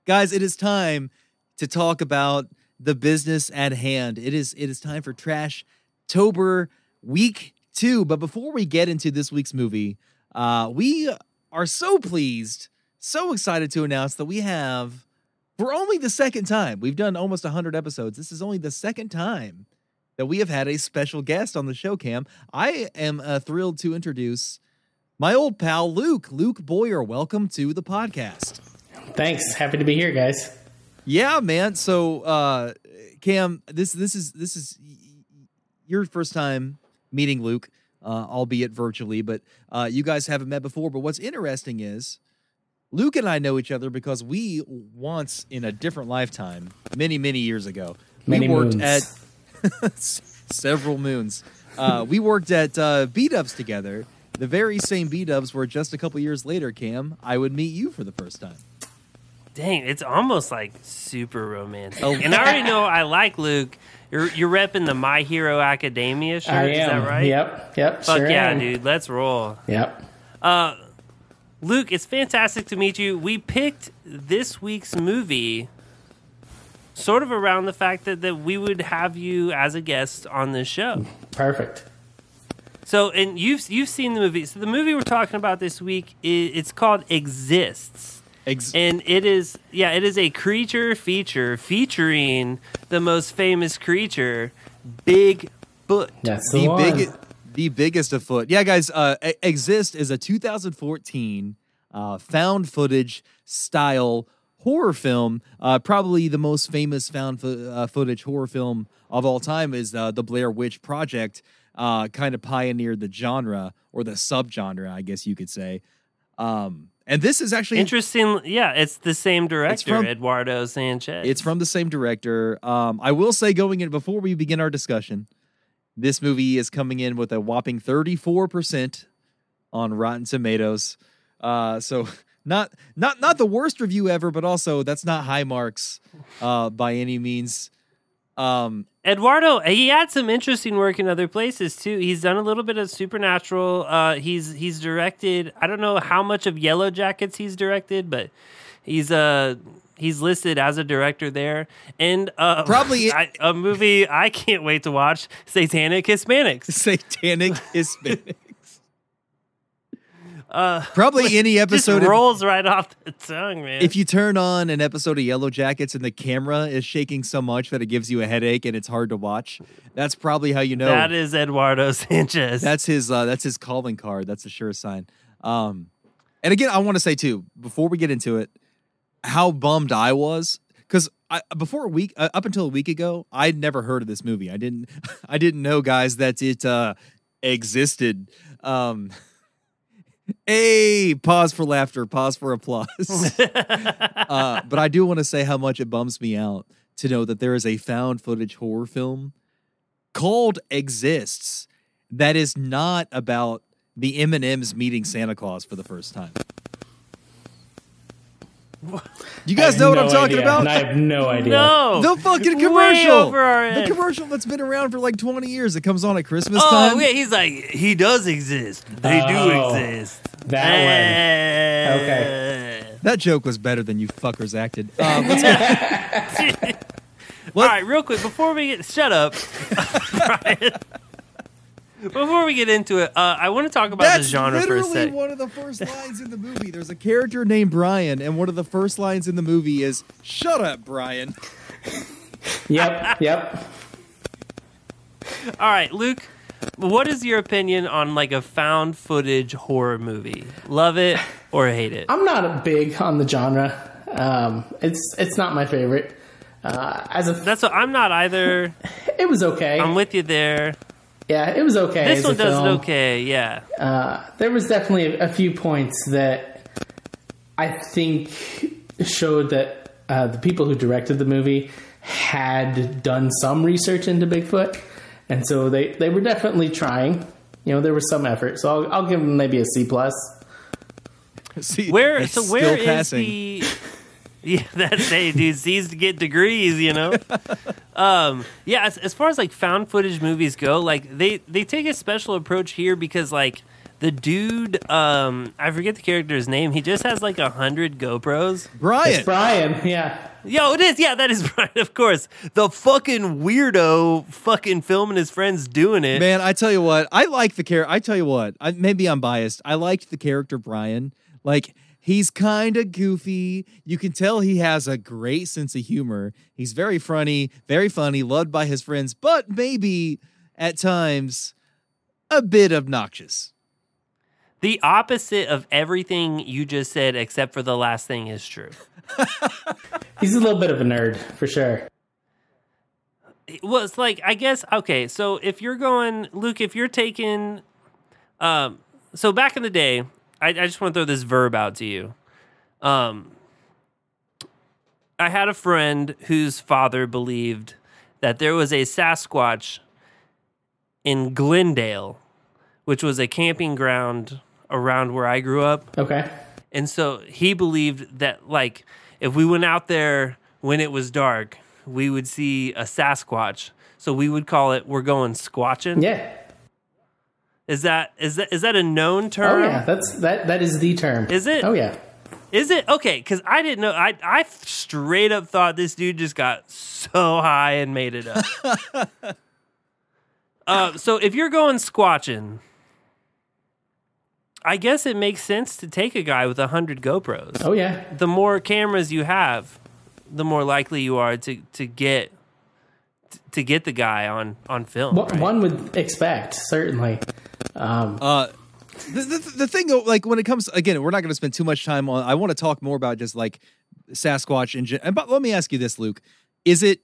guys, it is time to talk about the business at hand. It is it is time for Trash Tober Week Two. But before we get into this week's movie, uh, we are so pleased, so excited to announce that we have, for only the second time, we've done almost 100 episodes. This is only the second time that we have had a special guest on the show, Cam. I am uh, thrilled to introduce my old pal, Luke. Luke Boyer, welcome to the podcast. Thanks. Happy to be here, guys. Yeah, man. So, uh, Cam, this this is this is your first time meeting Luke, uh, albeit virtually, but uh, you guys haven't met before. But what's interesting is Luke and I know each other because we once in a different lifetime, many many years ago, Many we worked moons. at several moons. Uh, we worked at uh, B Dubs together. The very same B Dubs where just a couple years later, Cam, I would meet you for the first time. Dang, it's almost like super romantic. Oh. And I already know I like Luke. You're you're repping the My Hero Academia shirt. I Is that right? Yep. Yep. Fuck sure yeah, am. dude. Let's roll. Yep. Uh, Luke, it's fantastic to meet you. We picked this week's movie sort of around the fact that, that we would have you as a guest on this show. Perfect. So, and you've you've seen the movie. So, the movie we're talking about this week is it's called Exists, Ex- and it is yeah, it is a creature feature featuring the most famous creature, Bigfoot. That's the, the one. big, the biggest of foot. Yeah, guys. Uh, Exist is a 2014 uh, found footage style horror film. Uh, probably the most famous found fo- uh, footage horror film of all time is uh, the Blair Witch Project. Uh, kind of pioneered the genre or the subgenre, I guess you could say. Um, and this is actually Interesting. Yeah, it's the same director, from- Eduardo Sanchez. It's from the same director. Um, I will say, going in before we begin our discussion, this movie is coming in with a whopping 34% on Rotten Tomatoes. Uh, so not not not the worst review ever, but also that's not high marks uh, by any means. Um, Eduardo, he had some interesting work in other places too. He's done a little bit of Supernatural. Uh, he's he's directed. I don't know how much of Yellow Jackets he's directed, but he's uh he's listed as a director there. And uh, Probably- I, a movie I can't wait to watch: Satanic Hispanics. Satanic Hispanics. Uh, Probably any just episode of- rolls right off the tongue, man. If you turn on an episode of Yellow Jackets and the camera is shaking so much that it gives you a headache and it's hard to watch, that's probably how you know that is Eduardo Sanchez. That's his uh that's his calling card. That's a sure sign. Um and again, I want to say too, before we get into it, how bummed I was cuz I, before a week uh, up until a week ago, I'd never heard of this movie. I didn't I didn't know guys that it uh existed. Um Hey, pause for laughter, pause for applause. uh, but I do want to say how much it bums me out to know that there is a found footage horror film called Exists that is not about the M&Ms meeting Santa Claus for the first time. Do you guys know what no I'm talking idea, about? and I have no idea. No, The fucking commercial. over our The commercial that's been around for like 20 years. It comes on at Christmas Oh time. yeah, he's like he does exist. They Oh, do exist. that one. Eh. Okay. That joke was better than you fuckers acted. Um, let's go. All right, real quick before we get shut up, Brian. Before we get into it, uh, I want to talk about That's the genre for a literally sec. one of the first lines in the movie. There's a character named Brian, and one of the first lines in the movie is "Shut up, Brian." Yep. Yep. All right, Luke, what is your opinion on like a found footage horror movie? Love it or hate it? I'm not big on the genre. Um, it's it's not my favorite. Uh, as a That's what I'm not either. it was okay. I'm with you there. Yeah, it was okay. This as one a does film. it okay. Yeah. Uh, there was definitely a, a few points that I think showed that uh, the people who directed the movie had done some research into Bigfoot, and so they they were definitely trying. You know, there was some effort. So I'll, I'll give them maybe a C plus. See, Where so still where is passing. the Yeah, that's hey, dude, C's to get degrees, you know. um, yeah, as, as far as like found footage movies go, like they they take a special approach here because like the dude, um, I forget the character's name. He just has like a hundred GoPros. Brian. It's Brian, yeah. Yo, it is. Yeah, that is Brian. Of course, the fucking weirdo, fucking filming his friends doing it. Man, I tell you what, I like the character. I tell you what, I, maybe I'm biased. I liked the character Brian. Like he's kind of goofy. You can tell he has a great sense of humor. He's very funny, very funny, loved by his friends, but maybe at times a bit obnoxious. The opposite of everything you just said, except for the last thing, is true. He's a little bit of a nerd for sure. well, it's like I guess okay. So if you're going, Luke, if you're taking, um, so back in the day, I, I just want to throw this verb out to you. Um, I had a friend whose father believed that there was a Sasquatch in Glendale, which was a camping ground around where I grew up. Okay. And so he believed that, like, if we went out there when it was dark, we would see a Sasquatch. So we would call it "we're going squatching." Yeah. Is that is that is that a known term? Oh yeah, that's that that is the term. Is it? Oh yeah. Is it okay? Because I didn't know. I I straight up thought this dude just got so high and made it up. uh, so if you're going squatching, I guess it makes sense to take a guy with a hundred GoPros. Oh yeah. The more cameras you have, the more likely you are to to get to get the guy on on film. What one would expect certainly. Um, Uh, the, the, the thing, like when it comes again, we're not going to spend too much time on. I want to talk more about just like Sasquatch and. And but let me ask you this, Luke: Is it?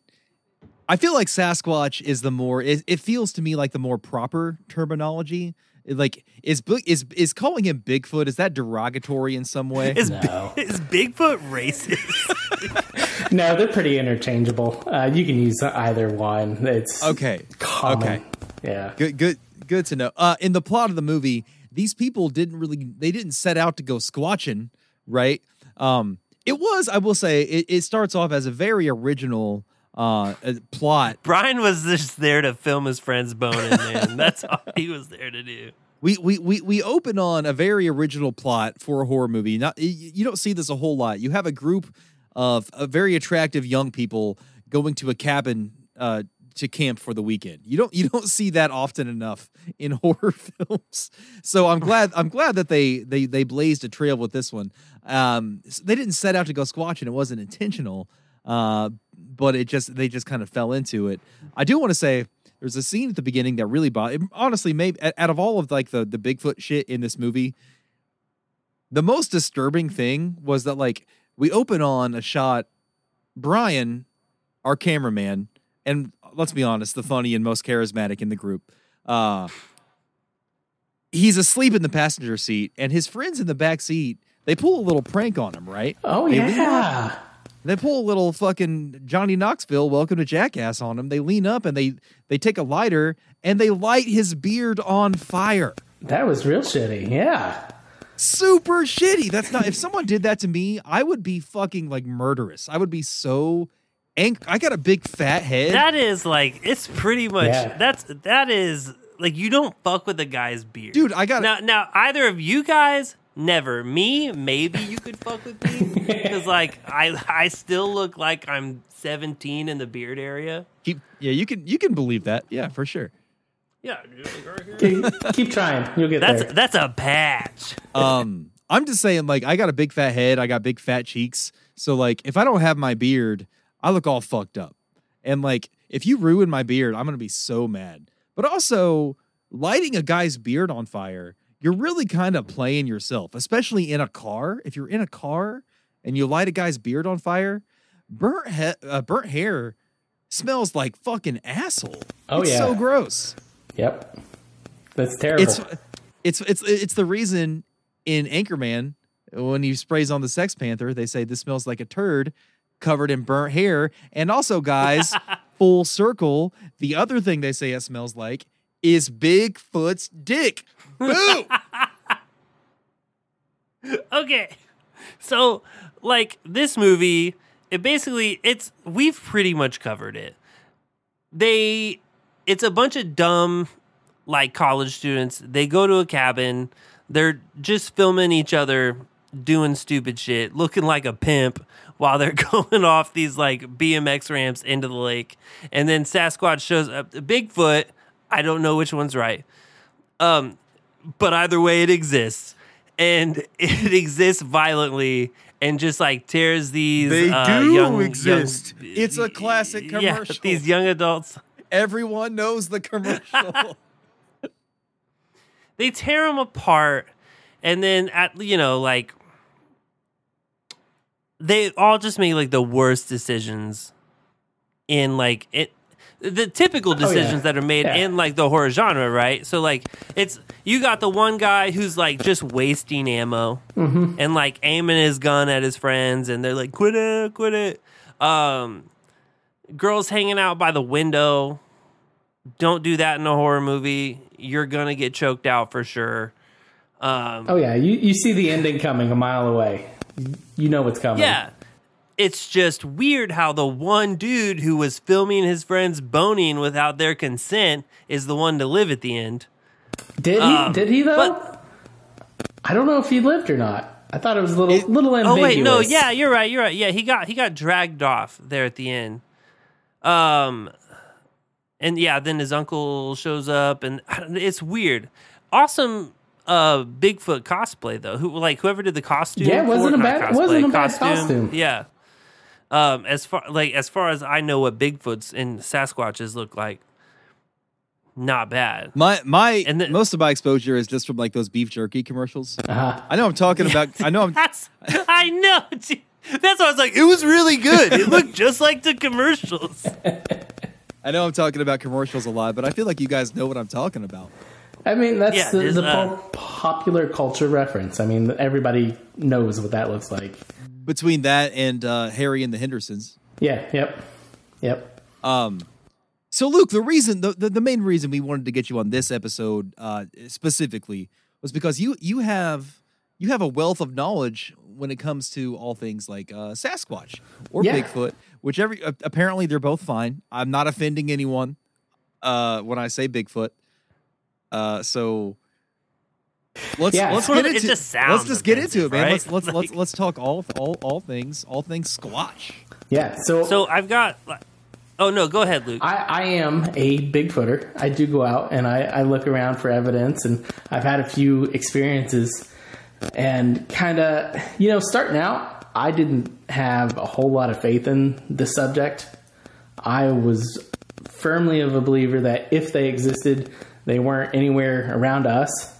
I feel like Sasquatch is the more. It, it feels to me like the more proper terminology. Like is Bi- is is calling him Bigfoot? Is that derogatory in some way? Is, Bi- is Bigfoot racist? no, they're pretty interchangeable. Uh, you can use either one. It's Okay. common. Okay. Yeah. Good, good, good to know. Uh, in the plot of the movie, these people didn't really, they didn't set out to go squatching, right? Um, it was, I will say, it, it starts off as a very original uh, plot. Brian was just there to film his friend's boning, man. That's all he was there to do. We, we we we open on a very original plot for a horror movie. Not you don't see this a whole lot. You have a group of uh, very attractive young people going to a cabin uh, to camp for the weekend. You don't you don't see that often enough in horror films. So I'm glad I'm glad that they they they blazed a trail with this one. Um, they didn't set out to go squatching. It wasn't intentional. Uh, but it just they just kind of fell into it. I do want to say there's a scene at the beginning that really bothered. Honestly, maybe out out of all of like the the Bigfoot shit in this movie, the most disturbing thing was that like we open on a shot Brian, our cameraman, and let's be honest, the funny and most charismatic in the group. Uh he's asleep in the passenger seat, and his friends in the back seat, they pull a little prank on him, right? Oh They yeah. They pull a little fucking Johnny Knoxville, welcome to Jackass on him. They lean up and they they take a lighter and they light his beard on fire. That was real shitty. Yeah. Super shitty. That's not if someone did that to me, I would be fucking like murderous. I would be so ang- I got a big fat head. That is like it's pretty much Yeah. that's that is like you don't fuck with a guy's beard, Dude, I got now. Now either of you guys, never. Me, maybe you could fuck with me because like I I still look like I'm 17 in the beard area. Keep, yeah, you can you can believe that. Yeah, for sure. Yeah, like right. Keep, keep trying. You'll get That's there. that's a patch. um i'm just saying like i got a big fat head i got big fat cheeks so like if i don't have my beard i look all fucked up and like if you ruin my beard i'm gonna be so mad but also lighting a guy's beard on fire you're really kind of playing yourself especially in a car if you're in a car and you light a guy's beard on fire burnt, he- uh, burnt hair smells like fucking asshole Oh, it's yeah. so gross Yep. That's terrible. it's it's it's it's the reason in Anchorman when he sprays on the Sex Panther, they say this smells like a turd covered in burnt hair. And also, guys, full circle, the other thing they say it smells like is Bigfoot's dick. Boo! okay. So, like this movie, it basically it's we've pretty much covered it. They it's a bunch of dumb like college students. They go to a cabin. They're just filming each other doing stupid shit, looking like a pimp while they're going off these like BMX ramps into the lake. And then Sasquatch shows up. Bigfoot, I don't know which one's right. Um but either way it exists and it exists violently and just like tears these They uh, do young, exist. young- it's a classic yeah, commercial. these young adults Everyone knows the commercial. they tear them apart and then at you know like they all just make like the worst decisions in like it the typical Oh, yeah. decisions that are made Yeah. in like the horror genre right so like it's you got the one guy who's like just wasting ammo Mhm. and like aiming his gun at his friends and they're like quit it quit it um girls hanging out by the window don't do that in a horror movie you're gonna get choked out for sure um Oh yeah, you, you see the ending coming a mile away. You know what's coming. yeah it's just weird how the one dude who was filming his friends boning without their consent is the one to live at the end Did he? Um, did he though? I don't know if he lived or not. I thought it was a little little ambiguous. Oh wait, no, yeah, you're right, you're right. Yeah, he got he got dragged off there at the end. Um, and yeah, then his uncle shows up, and it's weird. Awesome, uh, Bigfoot cosplay though. Who like whoever did the costume? Yeah, wasn't for- a not bad- wasn't a bad costume. Yeah. Um, as far like as far as I know, what Bigfoots and Sasquatches look like, not bad. My my most of my exposure is just from like those beef jerky commercials. Uh-huh. I know I'm talking about. I know I'm. That's I know. dude. That's why I was like, it was really good. It looked just like the commercials. I know I'm talking about commercials a lot, but I feel like you guys know what I'm talking about. I mean that's Yeah, the, the uh, popular culture reference. I mean everybody knows what that looks like. Between that and uh, Harry and the Hendersons. Yeah. Yep. Yep. Um, so Luke, the reason, the, the, the main reason we wanted to get you on this episode uh, specifically was because you you have you have a wealth of knowledge when it comes to all things like uh, Sasquatch or Yeah. Bigfoot, whichever. Uh, apparently, they're both fine. I'm not offending anyone uh, when I say Bigfoot. Uh, so let's Yeah. let's get it into just let's just get into it, man. offensive, Let's let's let's let's talk all all all things all things Squatch. Yeah. So So I've got. Oh no, go ahead, Luke. I, I am a Bigfooter. I do go out and I, I look around for evidence, and I've had a few experiences. And kind of, you know, starting out, I didn't have a whole lot of faith in the subject. I was firmly of a believer that if they existed, they weren't anywhere around us.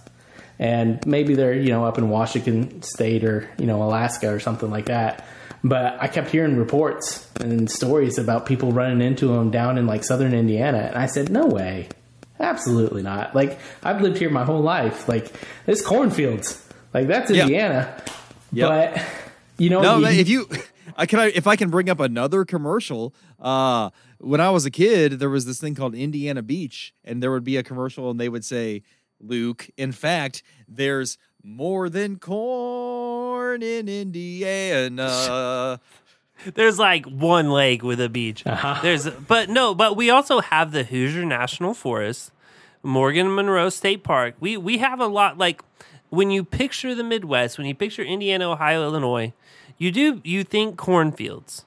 And maybe they're, you know, up in Washington State or, you know, Alaska or something like that. But I kept hearing reports and stories about people running into them down in like southern Indiana. And I said, no way. Absolutely not. Like, I've lived here my whole life. Like, this cornfields. Like, that's Indiana. Yep. But, you know, no, you- if you, I can, I, if I can bring up another commercial. Uh, when I was a kid, there was this thing called Indiana Beach, and there would be a commercial, and they would say, "Luke, in fact, there's more than corn in Indiana." There's like one lake with a beach. Uh-huh. There's, but no, but we also have the Hoosier National Forest, Morgan Monroe State Park. We we have a lot. Like when you picture the Midwest, when you picture Indiana, Ohio, Illinois, you do you think cornfields.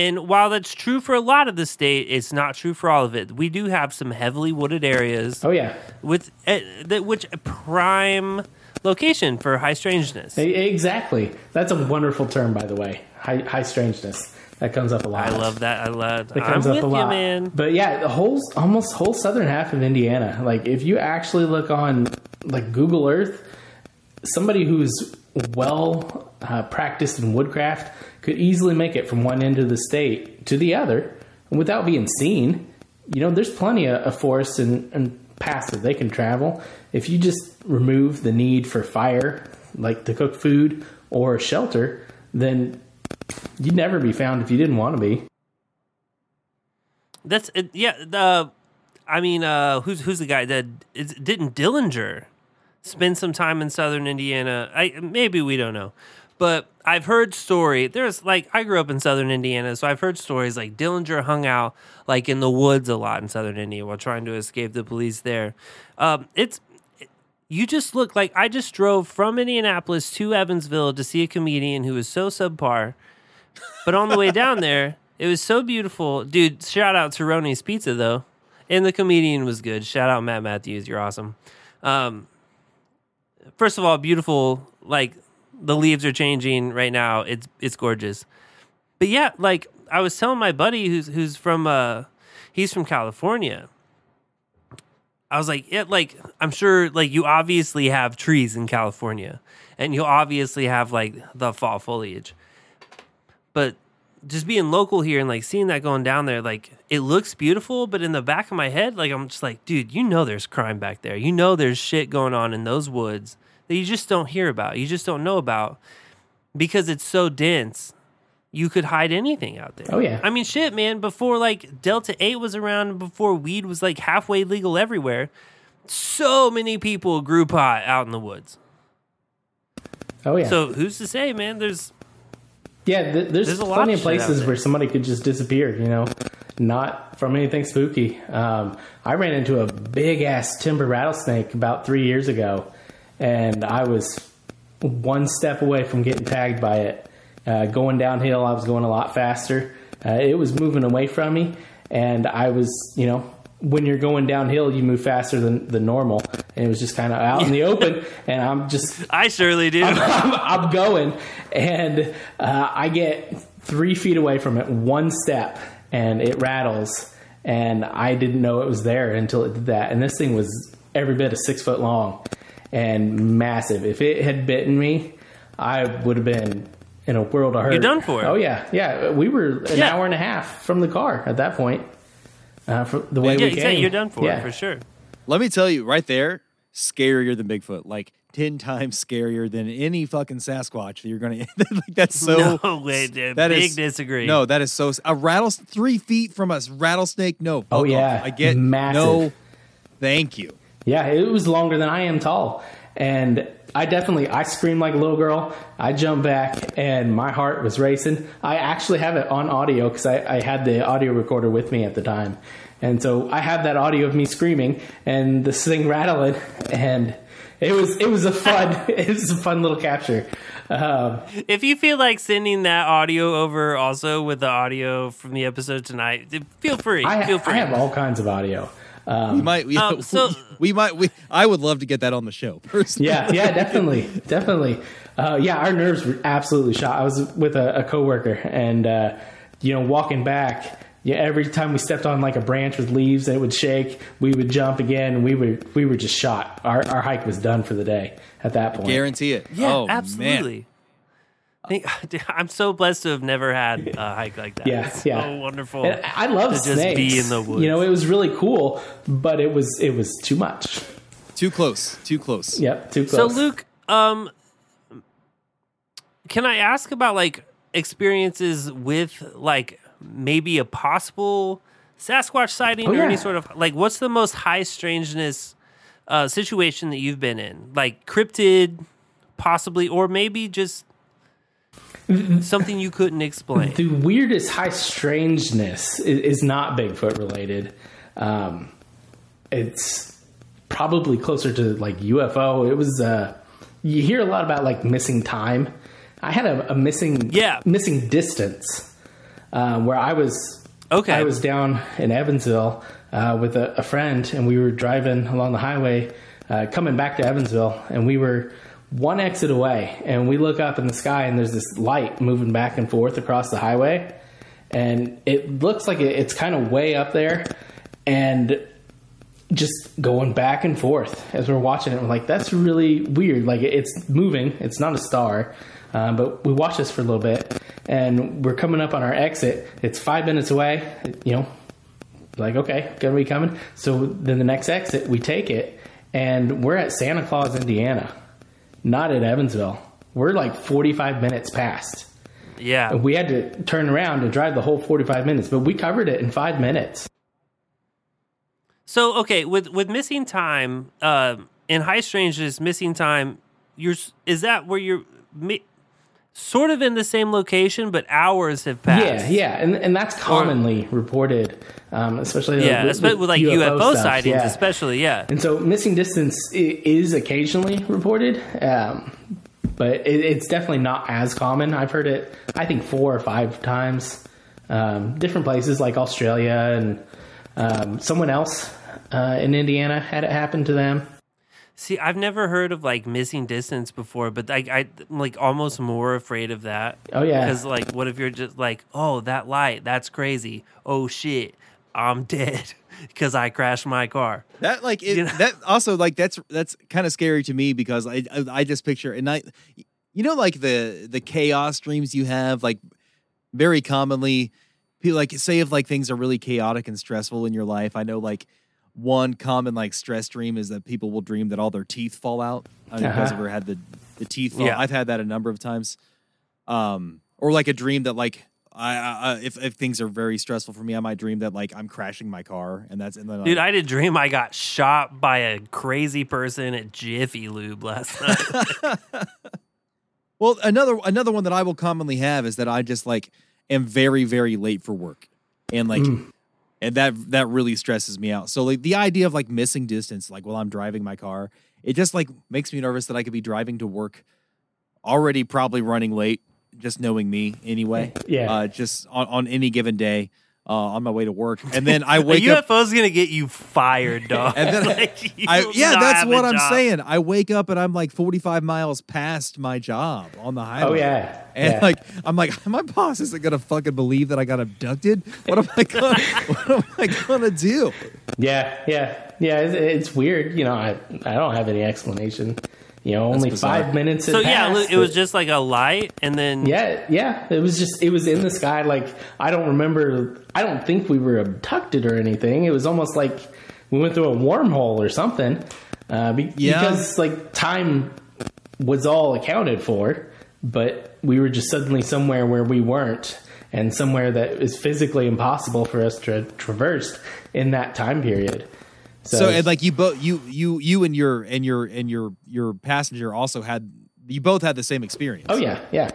And while that's true for a lot of the state, it's not true for all of it. We do have some heavily wooded areas. Oh yeah, with uh, that which a prime location for high strangeness. Exactly. That's a wonderful term, by the way. High, high strangeness. That comes up a lot. I love that. I love. That I'm comes with up a you, lot, man. But yeah, the whole almost whole southern half of Indiana. Like if you actually look on like Google Earth, somebody who's well uh, practiced in woodcraft could easily make it from one end of the state to the other without being seen. You know, there's plenty of, forests and, and paths that they can travel. If you just remove the need for fire, like to cook food or shelter, then you'd never be found if you didn't want to be. That's it, yeah. The I mean, uh, who's who's the guy that didn't Dillinger spend some time in Southern Indiana? I maybe we don't know, but I've heard story. There's like I grew up in Southern Indiana, so I've heard stories like Dillinger hung out like in the woods a lot in Southern Indiana while trying to escape the police there. Um, it's you just look like I just drove from Indianapolis to Evansville to see a comedian who was so subpar, but on the way down there. It was so beautiful. Dude, shout out to Ronnie's Pizza though. And the comedian was good. Shout out Matt Matthews. You're awesome. Um, first of all, beautiful. Like the leaves are changing right now. It's it's gorgeous. But yeah, like I was telling my buddy who's who's from uh he's from California. I was like, yeah, like I'm sure like you obviously have trees in California and you obviously have like the fall foliage. But just being local here and like seeing that going down there, like it looks beautiful, but in the back of my head, like I'm just like, dude, you know there's crime back there. You know there's shit going on in those woods that you just don't hear about. You just don't know about because it's so dense. You could hide anything out there. Oh, yeah. I mean, shit, man. Before like Delta Eight was around, before weed was like halfway legal everywhere, so many people grew pot out in the woods. Oh yeah. So who's to say, man? There's Yeah, th- there's, There's a lot plenty of of places where somebody could just disappear, you know, not from anything spooky. Um, I ran into a big ass timber rattlesnake about three years ago, and I was one step away from getting tagged by it. Uh, going downhill, I was going a lot faster. Uh, it was moving away from me, and I was, you know, when you're going downhill, you move faster than, than normal. And it was just kind of out in the open, and I'm just I surely do. I'm, I'm, I'm going, and uh, I get three feet away from it, one step, and it rattles. And I didn't know it was there until it did that. And this thing was every bit of six foot long and massive. If it had bitten me, I would have been in a world of hurt. You're done for. Oh yeah, yeah. We were an Yeah. hour and a half from the car at that point. Uh, for the way yeah, we exactly. came, You're done for yeah. for sure. Let me tell you, right there, scarier than Bigfoot. Like ten times scarier than any fucking Sasquatch that you're gonna. like that's so. No way, dude. that Big is- disagree. No, that is so. A rattle three feet from us, rattlesnake. No. Oh, yeah. off. I get Massive. No, thank you. Yeah, it was longer than I am tall. And I definitely I screamed like a little girl. I jumped back and my heart was racing. I actually have it on audio because I, I had the audio recorder with me at the time. And so I have that audio of me screaming and this thing rattling and it was it was a fun it was a fun little capture. Um, If you feel like sending that audio over also with the audio from the episode tonight, feel free. I, feel I free. have all kinds of audio. Um, We might. We, Um, so- we might. We. I would love to get that on the show. Personally. yeah, yeah, definitely, definitely. Uh, yeah, our nerves were absolutely shot. I was with a, a coworker, and uh, you know, walking back, yeah, every time we stepped on like a branch with leaves, it would shake. We would jump again, and we were we were just shot. Our our hike was done for the day at that point. Guarantee it. Yeah, oh, Man. Absolutely. Think- I'm so blessed to have never had a hike like that. Yeah, it's yeah. so wonderful. And I love to just be in the woods. You know, it was really cool, but it was it was too much. Too close. Too close. Yep, too close. So. Luke, um, can I ask about like experiences with like maybe a possible Sasquatch sighting Oh, or any sort of like what's the most high strangeness uh, situation that you've been in? Like cryptid, possibly, or maybe just something you couldn't explain. The weirdest high strangeness is, is not Bigfoot related. Um, it's probably closer to like UFO. It was. Uh, you hear a lot about like missing time. I had a, a missing Yeah. missing distance um, where I was. Okay. I was down in Evansville uh, with a, a friend, and we were driving along the highway, uh, coming back to Evansville, and we were one exit away, and we look up in the sky, and there's this light moving back and forth across the highway, and it looks like it, it's kind of way up there, and just going back and forth as we're watching it. We're like, that's really weird. Like it's moving. It's not a star. Uh, but we watch this for a little bit, and we're coming up on our exit. It's five minutes away. You know, like okay, gonna be coming. So then the next exit, we take it, and we're at Santa Claus, Indiana, not at Evansville. We're like forty-five minutes past, Yeah. We had to turn around and drive the whole 45 minutes, but we covered it in five minutes. So okay, with with missing time, um, in High Strangeness, missing time, you're is that where you're mi- sort of in the same location, but hours have passed. Yeah, yeah, and and that's commonly reported, um, especially Yeah, especially with, like, UFO stuff, sightings, yeah. especially, yeah. And so missing distance is occasionally reported, um, but it, it's definitely not as common. I've heard it, I think, four or five times. Um, different places like Australia and um, someone else uh, in Indiana had it happen to them. See, I've never heard of like missing distance before, but like I, I'm like almost more afraid of that. Oh, yeah. because like, what if you're just like, oh, that light, that's crazy. Oh shit, I'm dead because I crashed my car. That like it, that also like that's that's kind of scary to me because I, I I just picture and I you know like the the chaos dreams you have like very commonly people like say if like things are really chaotic and stressful in your life I know like one common like stress dream is that people will dream that all their teeth fall out. I don't know if you guys Uh-huh. ever had the the teeth fall. Yeah. I've had that a number of times. Um or like a dream that like I, I if if things are very stressful for me, I might dream that like I'm crashing my car, and that's and then Dude, I did dream I got shot by a crazy person at Jiffy Lube last night. Well, another another one that I will commonly have is that I just like am very very late for work, and like, Mm. And that that really stresses me out. So like the idea of like missing distance, like while I'm driving my car, it just like makes me nervous that I could be driving to work, already probably running late, just knowing me anyway. Yeah. uh, just on, on any given day. Uh, on my way to work, and then I a wake up. UFO's gonna get you fired, dog. And then Like, you I, yeah, that's what I'm job. saying. I wake up and I'm like 45 miles past my job on the highway. Oh, yeah. and Yeah. like I'm like my boss isn't gonna fucking believe that I got abducted. What am I gonna What am I gonna do? Yeah, yeah, yeah. It's, it's weird. You know, I I don't have any explanation. You know, only five minutes. So yeah, passed, it was just like a light, and then Yeah, yeah. It was just it was in the sky. Like I don't remember. I don't think we were abducted or anything. It was almost like we went through a wormhole or something. Uh, be- Yeah. Because like time was all accounted for, but we were just suddenly somewhere where we weren't, and somewhere that is physically impossible for us to traverse in that time period. So, and like you both you you you and your and your and your your passenger also had you both had the same experience. oh yeah, yeah,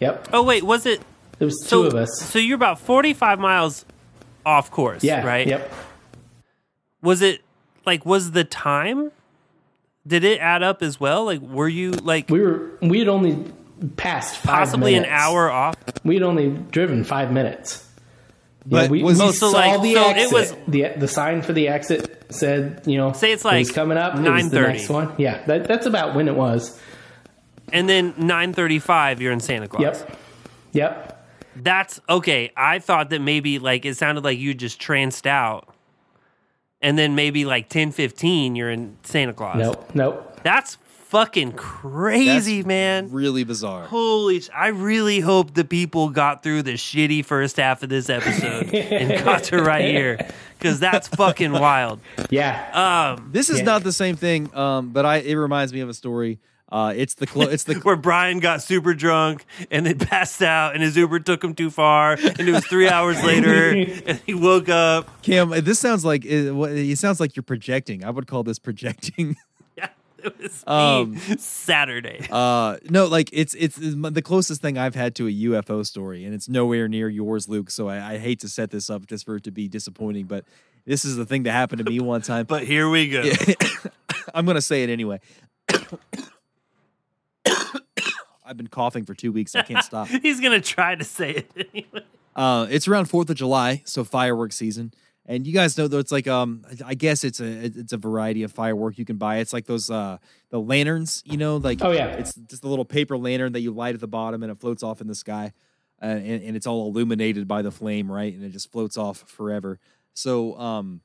yep. Oh wait, was it? There was so, two of us. So you're about 45 miles off course, Yeah, right? Yep. Was it like was the time? Did it add up as well? Like were you like We were we had only passed five possibly an hour off? We had only driven five minutes. But yeah, we, was we saw like, the so it exit. was- the the sign for the exit said, you know, Say it's it like coming up. It was 9:30. next one. Yeah, that, that's about when it was. And then 9:35 you're in Santa Claus. Yep, yep. That's okay. I thought that maybe like it sounded like you just tranced out. And then maybe like 10:15 you're in Santa Claus. Nope, nope. That's fucking crazy, That's man. Really bizarre. Holy! sh- I really hope the people got through the shitty first half of this episode and got to right here because that's fucking wild. Yeah. Um, This is Yeah. not the same thing, um, but I it reminds me of a story. Uh, it's the clo- it's the where Brian got super drunk and then passed out, and his Uber took him too far, and it was three hours later, and he woke up. Cam. This sounds like it, it sounds like you're projecting. I would call this projecting. It was Um, me Saturday. Uh, no, like it's it's the closest thing I've had to a UFO story, and it's nowhere near yours, Luke. So I, I hate to set this up just for it to be disappointing, but this is the thing that happened to me one time. But here we go. I'm gonna say it anyway. I've been coughing for two weeks. I can't stop. He's gonna try to say it anyway. Uh, it's around Fourth of July, so fireworks season, and you guys know though it's like um, I guess it's a it's a variety of firework you can buy. It's like those uh the lanterns, you know, like Oh, yeah. it's just a little paper lantern that you light at the bottom and it floats off in the sky, uh, and, and it's all illuminated by the flame, right? And it just floats off forever. So um,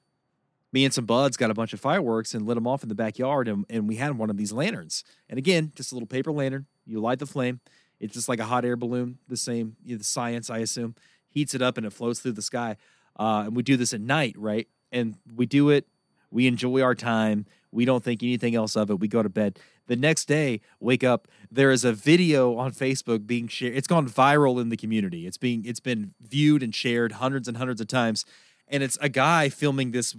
me and some buds got a bunch of fireworks and lit them off in the backyard, and, and we had one of these lanterns. And again, just a little paper lantern. You light the flame. It's just like a hot air balloon, the same you know, the science, I assume. Heats it up and it floats through the sky. Uh, and we do this at night, right? And we do it We enjoy our time. We don't think anything else of it. We go to bed. The next day, wake up. There is a video on Facebook being shared. It's gone viral in the community. It's being it's been viewed and shared hundreds and hundreds of times, and it's a guy filming this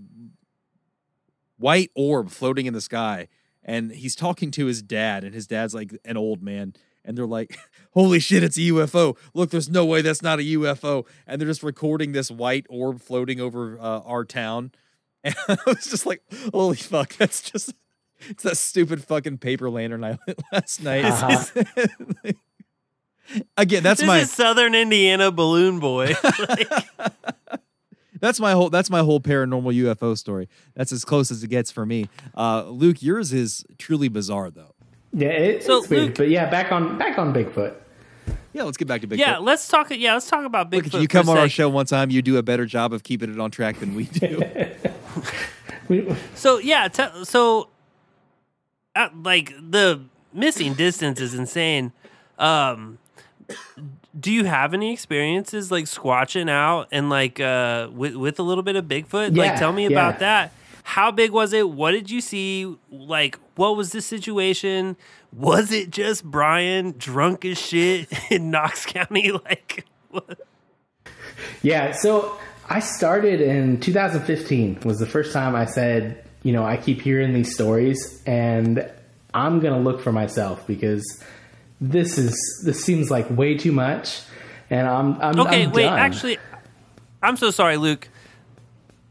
white orb floating in the sky, and he's talking to his dad, and his dad's like an old man, and they're like, "Holy shit, it's a UFO! Look, there's no way that's not a UFO!" And they're just recording this white orb floating over uh, our town, and I was just like, "Holy fuck, that's just." It's that stupid fucking paper lantern I lit last night. Uh-huh. Again, that's this my is Southern Indiana balloon boy. Like, that's my whole that's my whole paranormal UFO story. That's as close as it gets for me. Uh, Luke, yours is truly bizarre though. Yeah, it, So, it's weird. Luke- but yeah, back on back on Bigfoot. Yeah, let's get back to Bigfoot. yeah, let's talk. Yeah, let's talk about Look Bigfoot. at you. You come a on our show one time, you do a better job of keeping it on track than we do. So yeah, te- so uh, like the missing distance is insane. Um, do you have any experiences like squatching out and like uh with with a little bit of Bigfoot? Yeah, like, tell me yeah. about that. How big was it? What did you see? Like, what was the situation? Was it just Brian drunk as shit in Knox County? Like, what? Yeah, so I started in 2015 was the first time I said, you know, I keep hearing these stories and I'm going to look for myself because this is this seems like way too much and I'm I'm Okay, I'm wait. done. Actually, I'm so sorry, Luke.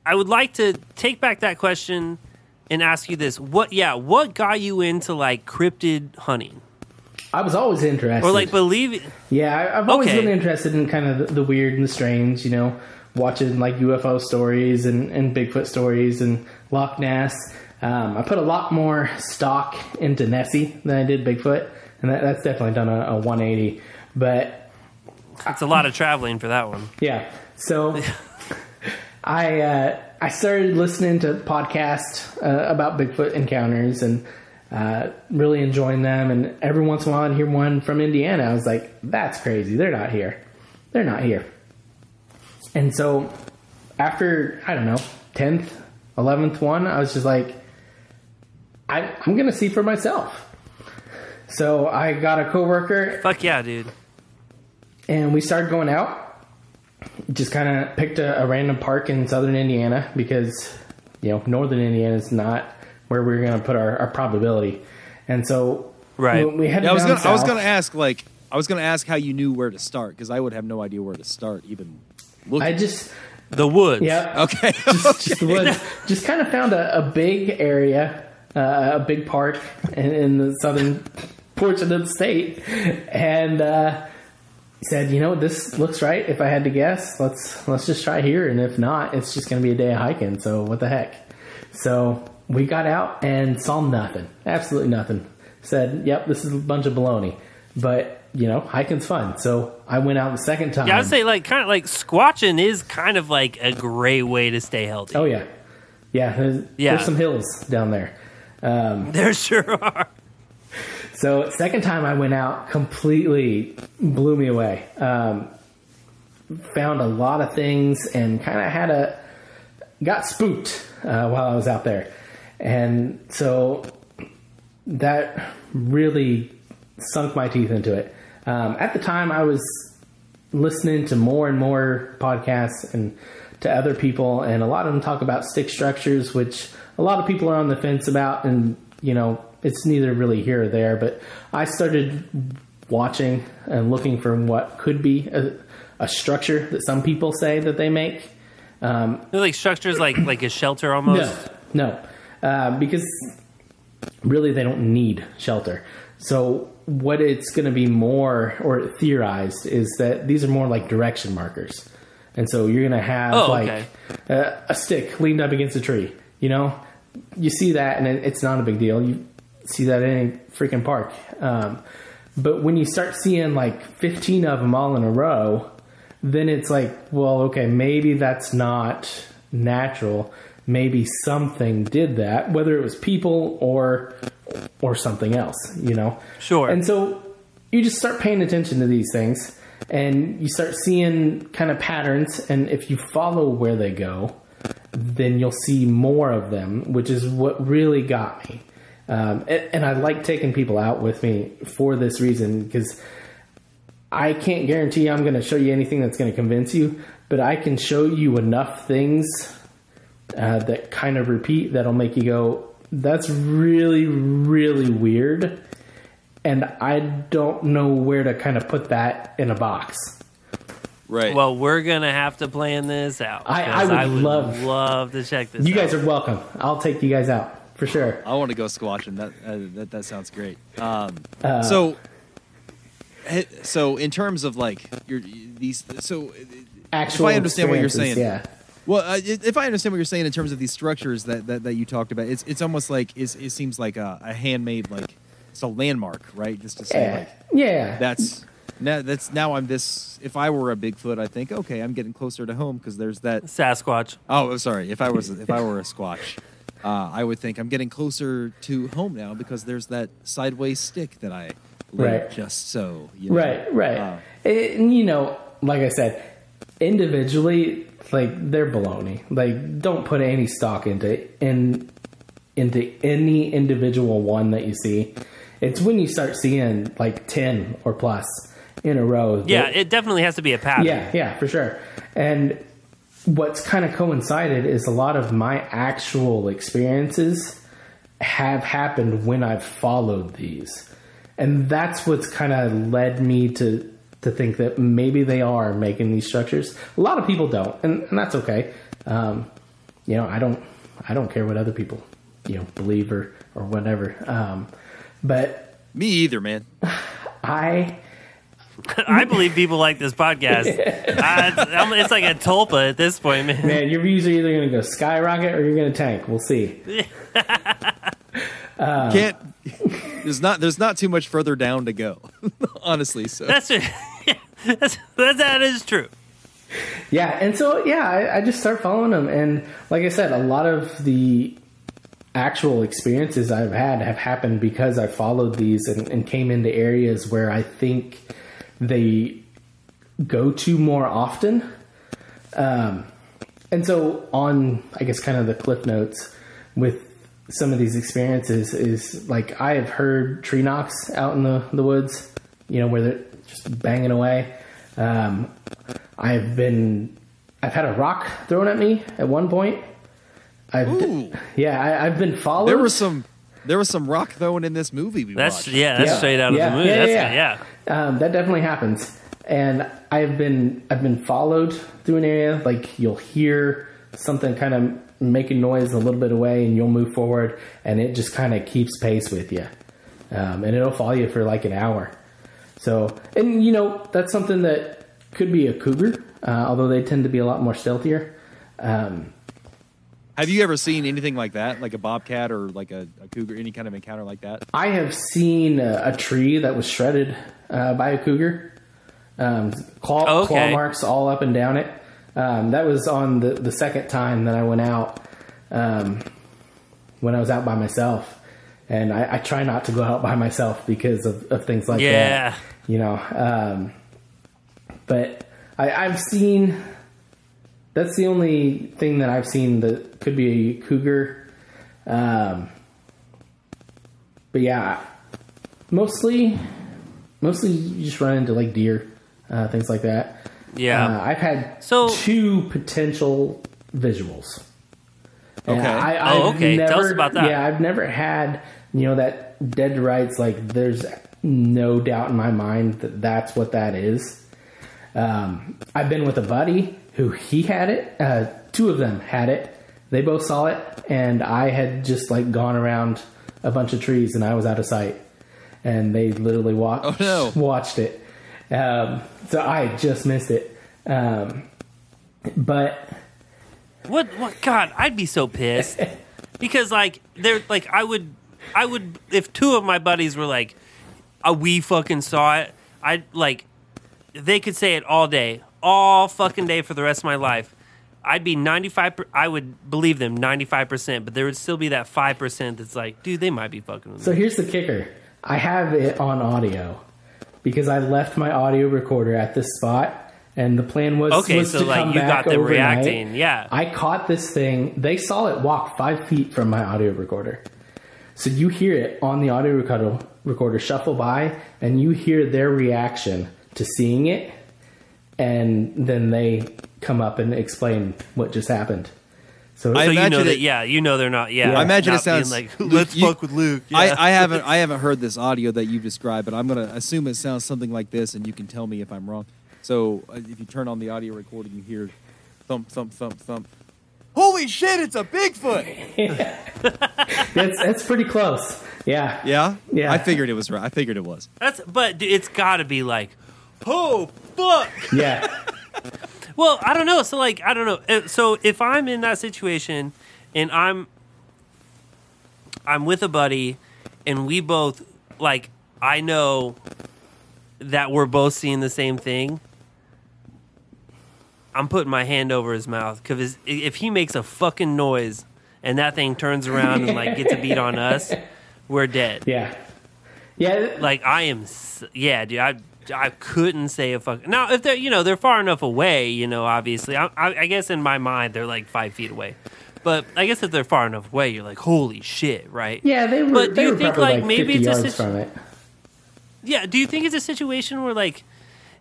I would like to take back that question and ask you this: What? Yeah, what got you into like cryptid hunting, I was always interested. or like believe? Yeah, I, I've always Okay. been interested in kind of the, the weird and the strange, you know, watching like UFO stories and, and Bigfoot stories and Loch Ness. Um, I put a lot more stock into Nessie than I did Bigfoot, and that, that's definitely done a, a 180. But It's a lot of traveling for that one. yeah, so I uh, I started listening to podcasts uh, about Bigfoot encounters and uh, really enjoying them. And every once in a while, I'd hear one from Indiana. I was like, "That's crazy! They're not here. They're not here." And so, after I don't know, tenth, eleventh one, I was just like, I, "I'm gonna see for myself." So I got a coworker Fuck yeah, dude. and we started going out. Just kind of picked a, a random park in southern Indiana because you know northern Indiana is not where we are going to put our, our probability, and so Right. we, we headed Yeah, I was gonna I was gonna ask like I was gonna ask how you knew where to start because I would have no idea where to start even. Looking. I just The woods. yeah okay. just, just the woods. Just kind of found a, a big area, uh, a big park in, in the southern portion of the state, and uh, said, "You know, this looks right. If I had to guess, let's let's just try here, and if not, it's just going to be a day of hiking. So what the heck?" So we got out and saw nothing, absolutely nothing. Said, "Yep, this is a bunch of baloney," but you know, hiking's fun. So I went out the second time. Yeah, I'd say like kind of like squatching is kind of like a great way to stay healthy. Oh yeah, yeah. There's, Yeah. there's some hills down there. Um, There sure are. So second time I went out, completely blew me away. Um, found a lot of things and kind of had a got spooked uh, while I was out there, and so that really sunk my teeth into it. Um, at the time, I was listening to more and more podcasts and to other people, and a lot of them talk about stick structures, which a lot of people are on the fence about, and you know, it's neither really here or there. But I started watching and looking for what could be a, a structure that some people say that they make. Um, They're like structures like like a shelter almost. no, no, uh, because really they don't need shelter. So what it's going to be more or theorized is that these are more like direction markers, and so you're going to have Oh, like okay. a, a stick leaned up against a tree. You know, you see that, and it's not a big deal. You see that in any freaking park. Um, but when you start seeing like 15 of them all in a row, then it's like, well, okay, maybe that's not natural. Maybe something did that, whether it was people or or something else, you know. Sure. And so you just start paying attention to these things, and you start seeing kind of patterns. And if you follow where they go, then you'll see more of them, which is what really got me. Um, and, and I like taking people out with me for this reason because I can't guarantee I'm going to show you anything that's going to convince you, but I can show you enough things uh, that kind of repeat that'll make you go, that's really, really weird. And I don't know where to kind of put that in a box. Right. Well, we're gonna have to plan this out. I- 'cause I would love- love to check this. You guys are welcome. I'll take you guys out for sure. I want to go squatching. That uh, that that sounds great. Um, Uh, so, so in terms of like your these, so Actual if I understand what you're saying, yeah. Well, uh, if I understand what you're saying in terms of these structures that that, that you talked about, it's it's almost like it's, it seems like a, a handmade like it's a landmark, right? Just to say Yeah. like Yeah. that's now that's now I'm this. If I were a Bigfoot, I think okay, I'm getting closer to home because there's that Sasquatch. Oh, sorry. If I was if I were a squatch, uh, I would think I'm getting closer to home now because there's that sideways stick that I laid Right. just so. You know. Right, right. Uh, and you know, like I said, individually, like they're baloney. Like, don't put any stock into in into any individual one that you see. It's when you start seeing like ten or plus in a row. that- Yeah, it definitely has to be a pattern. yeah, yeah, for sure. And what's kind of coincided is a lot of my actual experiences have happened when I've followed these. And that's what's kind of led me to to think that maybe they are making these structures. A lot of people don't, and, and that's okay. Um, you know, I don't I don't care what other people you know believe or or whatever. Um, but me either, man. I I believe people like this podcast. I, it's, it's like a tulpa at this point, man. Man, your views are either going to go skyrocket or you're going to tank. We'll see. Um, Can't. There's not. There's not too much further down to go. honestly, so That's it. that's, that, that is true. Yeah, and so yeah, I, I just start following them, and like I said, a lot of the actual experiences I've had have happened because I followed these and, and came into areas where I think they go to more often. Um, and so on, I guess, kind of the cliff notes with some of these experiences is like I have heard tree knocks out in the, the woods, you know, where they're just banging away. Um, I've been, I've had a rock thrown at me at one point. I've, Ooh. yeah, I, I've been followed. there was some. There was some rock throwing in this movie we That's watched. yeah, that's straight out of the movie. that's yeah. Um, that definitely happens, and I've been I've been followed through an area. Like you'll hear something kind of making noise a little bit away, and you'll move forward, and it just kind of keeps pace with you, um, and it'll follow you for like an hour. So, and you know that's something that could be a cougar, uh, although they tend to be a lot more stealthier. Um, Have you ever seen anything like that, like a bobcat or like a, a cougar, any kind of encounter like that? I have seen a, a tree that was shredded uh, by a cougar. Um, claw, Okay. claw marks all up and down it. Um, that was on the, the second time that I went out um, when I was out by myself. And I, I try not to go out by myself because of, of things like Yeah. that. You know, um, but I, I've seen. That's the only thing that I've seen that could be a cougar. Um, but yeah, mostly, mostly you just run into like deer, uh, things like that. Yeah. uh, I've had So- two potential visuals. Okay. I, Oh, okay. Tell us about that. Yeah, I've never had you know that dead to rights. Like, there's no doubt in my mind that that's what that is. Um, I've been with a buddy who he had it. Uh, two of them had it. They both saw it, and I had just like gone around a bunch of trees, and I was out of sight. And they literally watched watched it. Um, so I just missed it. Um, but What? What? God, I'd be so pissed because like they're like I would, I would if two of my buddies were like, uh, we fucking saw it. I'd like they could say it all day, all fucking day for the rest of my life. I'd be ninety five. I would believe them ninety five percent, but there would still be that five percent that's like, dude, they might be fucking with me. So here's the kicker. I have it on audio because I left my audio recorder at this spot and the plan was Okay, was so to like come you back got them overnight. reacting. Yeah. I caught this thing. They saw it walk five feet from my audio recorder. So you hear it on the audio recorder, recorder shuffle by, and you hear their reaction to seeing it, and then they come up and explain what just happened. So, so you know imagine that, yeah, you know they're not. Yeah, I imagine not it sounds like let's you- fuck with Luke. I, Yeah. I haven't I haven't heard this audio that you've described, but I'm gonna assume it sounds something like this, and you can tell me if I'm wrong. So uh, if you turn on the audio recording, you hear thump thump thump thump. Holy shit! It's a Bigfoot. that's that's pretty close. Yeah, Yeah, Yeah. I figured it was right. I figured it was. That's but it's got to be like, oh fuck. yeah. Well, I don't know. So like, I don't know. Uh, So if I'm in that situation and I'm I'm with a buddy and we both like I know that we're both seeing the same thing. I'm putting my hand over his mouth because if he makes a fucking noise and that thing turns around and like gets a beat on us, we're dead. Yeah. Yeah. Like I am, yeah, dude. I I couldn't say a fuck. Now if they're you know they're far enough away, you know, obviously, I, I, I guess in my mind they're like five feet away. But I guess if they're far enough away, you're like, holy shit, right? Yeah, they were. But do you think probably like, maybe it's a situ- from it? yeah? Do you think it's a situation where like,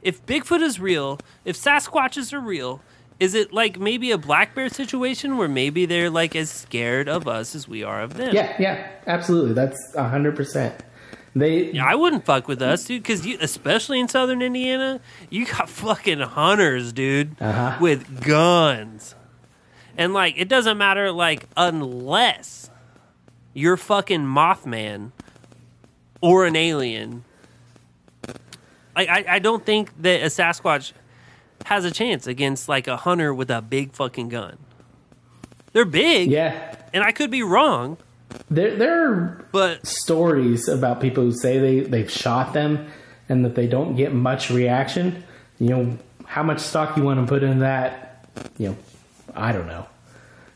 if Bigfoot is real, if Sasquatches are real, is it like maybe a black bear situation where maybe they're like as scared of us as we are of them? Yeah, yeah, absolutely. That's hundred percent. They, Yeah, I wouldn't fuck with us, dude, because you, especially in southern Indiana, you got fucking hunters, dude, Uh-huh. with guns, and like it doesn't matter, like unless you're fucking Mothman or an alien. Like I, I don't think that a Sasquatch has a chance against like a hunter with a big fucking gun. They're big, yeah, and I could be wrong. There there are but stories about people who say they they've shot them and that they don't get much reaction. You know how much stock you want to put in that? You know, I don't know.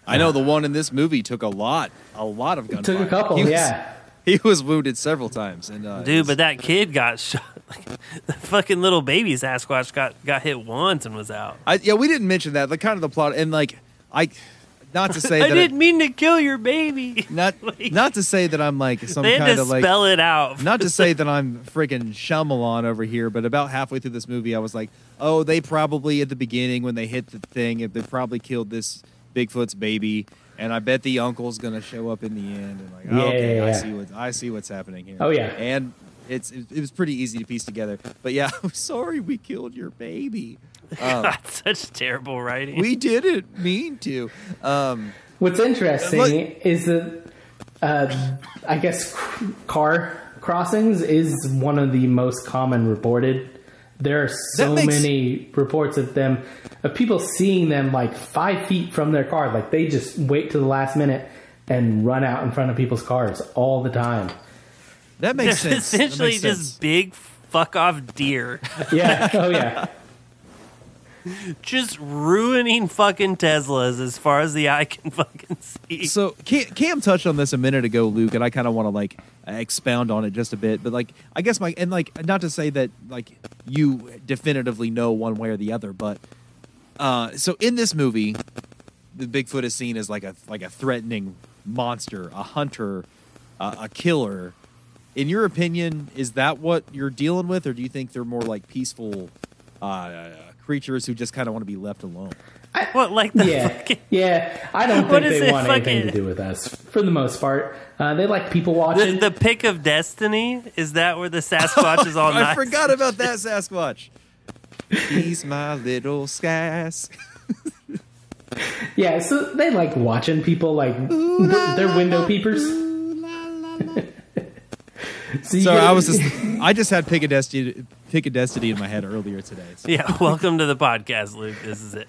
I know the one in this movie took a lot, a lot of gunfire. Took a couple, He was- yeah. He was wounded several times, and uh, Dude, but that kid got shot. Like, the fucking little baby Sasquatch got, got hit once and was out. I, yeah, we didn't mention that. The kind of the plot, and like, I, not to say that I that didn't mean to kill your baby. not not to say that I'm like some they had kind to of like spell it out. not to say that I'm freaking Shyamalan over here, but about halfway through this movie, I was like, oh, they probably at the beginning when they hit the thing, they probably killed this Bigfoot's baby, and I bet the uncle's gonna show up in the end. And like, oh, Yeah, okay, yeah, I see what I see what's happening here. Oh, yeah. and it's it, it was pretty easy to piece together. But yeah, I'm sorry we killed your baby. Um, That's such terrible writing. we didn't mean to. Um, What's interesting Look- is that uh, I guess car crossings is one of the most common reported. There are so makes- many reports of them of people seeing them like five feet from their car, like they just wait to the last minute and run out in front of people's cars all the time. that makes They're sense. That essentially makes just sense. big fuck off deer. Yeah, oh yeah, just ruining fucking Teslas as far as the eye can fucking see. So Cam, touched on this a minute ago, Luke, and I kind of want to like expound on it just a bit. But like, I guess my and like not to say that like you definitively know one way or the other, but uh, so in this movie, the Bigfoot is seen as like a like a threatening monster, a hunter, uh, a killer. In your opinion, is that what you're dealing with, or do you think they're more like peaceful uh, creatures who just kind of want to be left alone? what like the yeah, fucking yeah. I don't think they it, want anything to do with us for the most part. Uh, they like people watching. the pick of destiny is that where the Sasquatch is all I nice? forgot about that Sasquatch. He's my little Sas. Yeah, so they like watching people like they're window peepers. so you So get- I was just, I just had pick a destiny, pick a destiny in my head earlier today. So. Yeah, welcome to the podcast, Luke. This is it.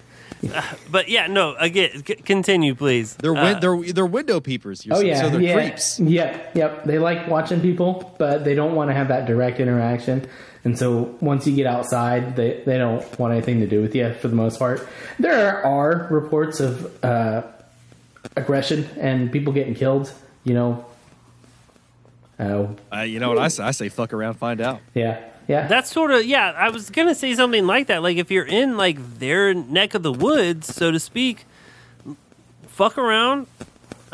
Uh, but yeah, no. Again, c- continue, please. They're Uh, they're they're window peepers. You're oh saying, yeah, so they're yeah, creeps. Yep, yep. They like watching people, but they don't want to have that direct interaction. And so once you get outside, they they don't want anything to do with you for the most part. There are reports of uh, aggression and people getting killed. You know. Oh Uh, you know what I say? I say fuck around, find out. yeah. yeah. That's sort of yeah. I was gonna say something like that. Like if you're in like their neck of the woods, so to speak, fuck around,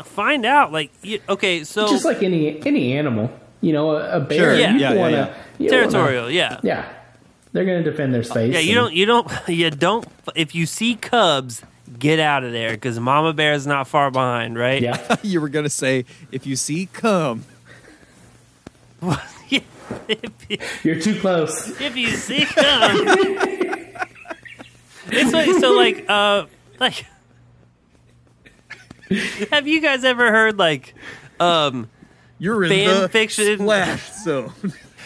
find out. Like you, okay, so just like any any animal, you know, a, a bear. Sure, you yeah, yeah, wanna, yeah. you Territorial, wanna- yeah. yeah. They're gonna defend their space. yeah, you and- don't you don't you don't. If you see cubs, get out of there because Mama Bear is not far behind, right? Yeah. you were gonna say if you see come. You're too close. if you see them. it's like, so like uh like have you guys ever heard like um You're in fan the fiction splash zone.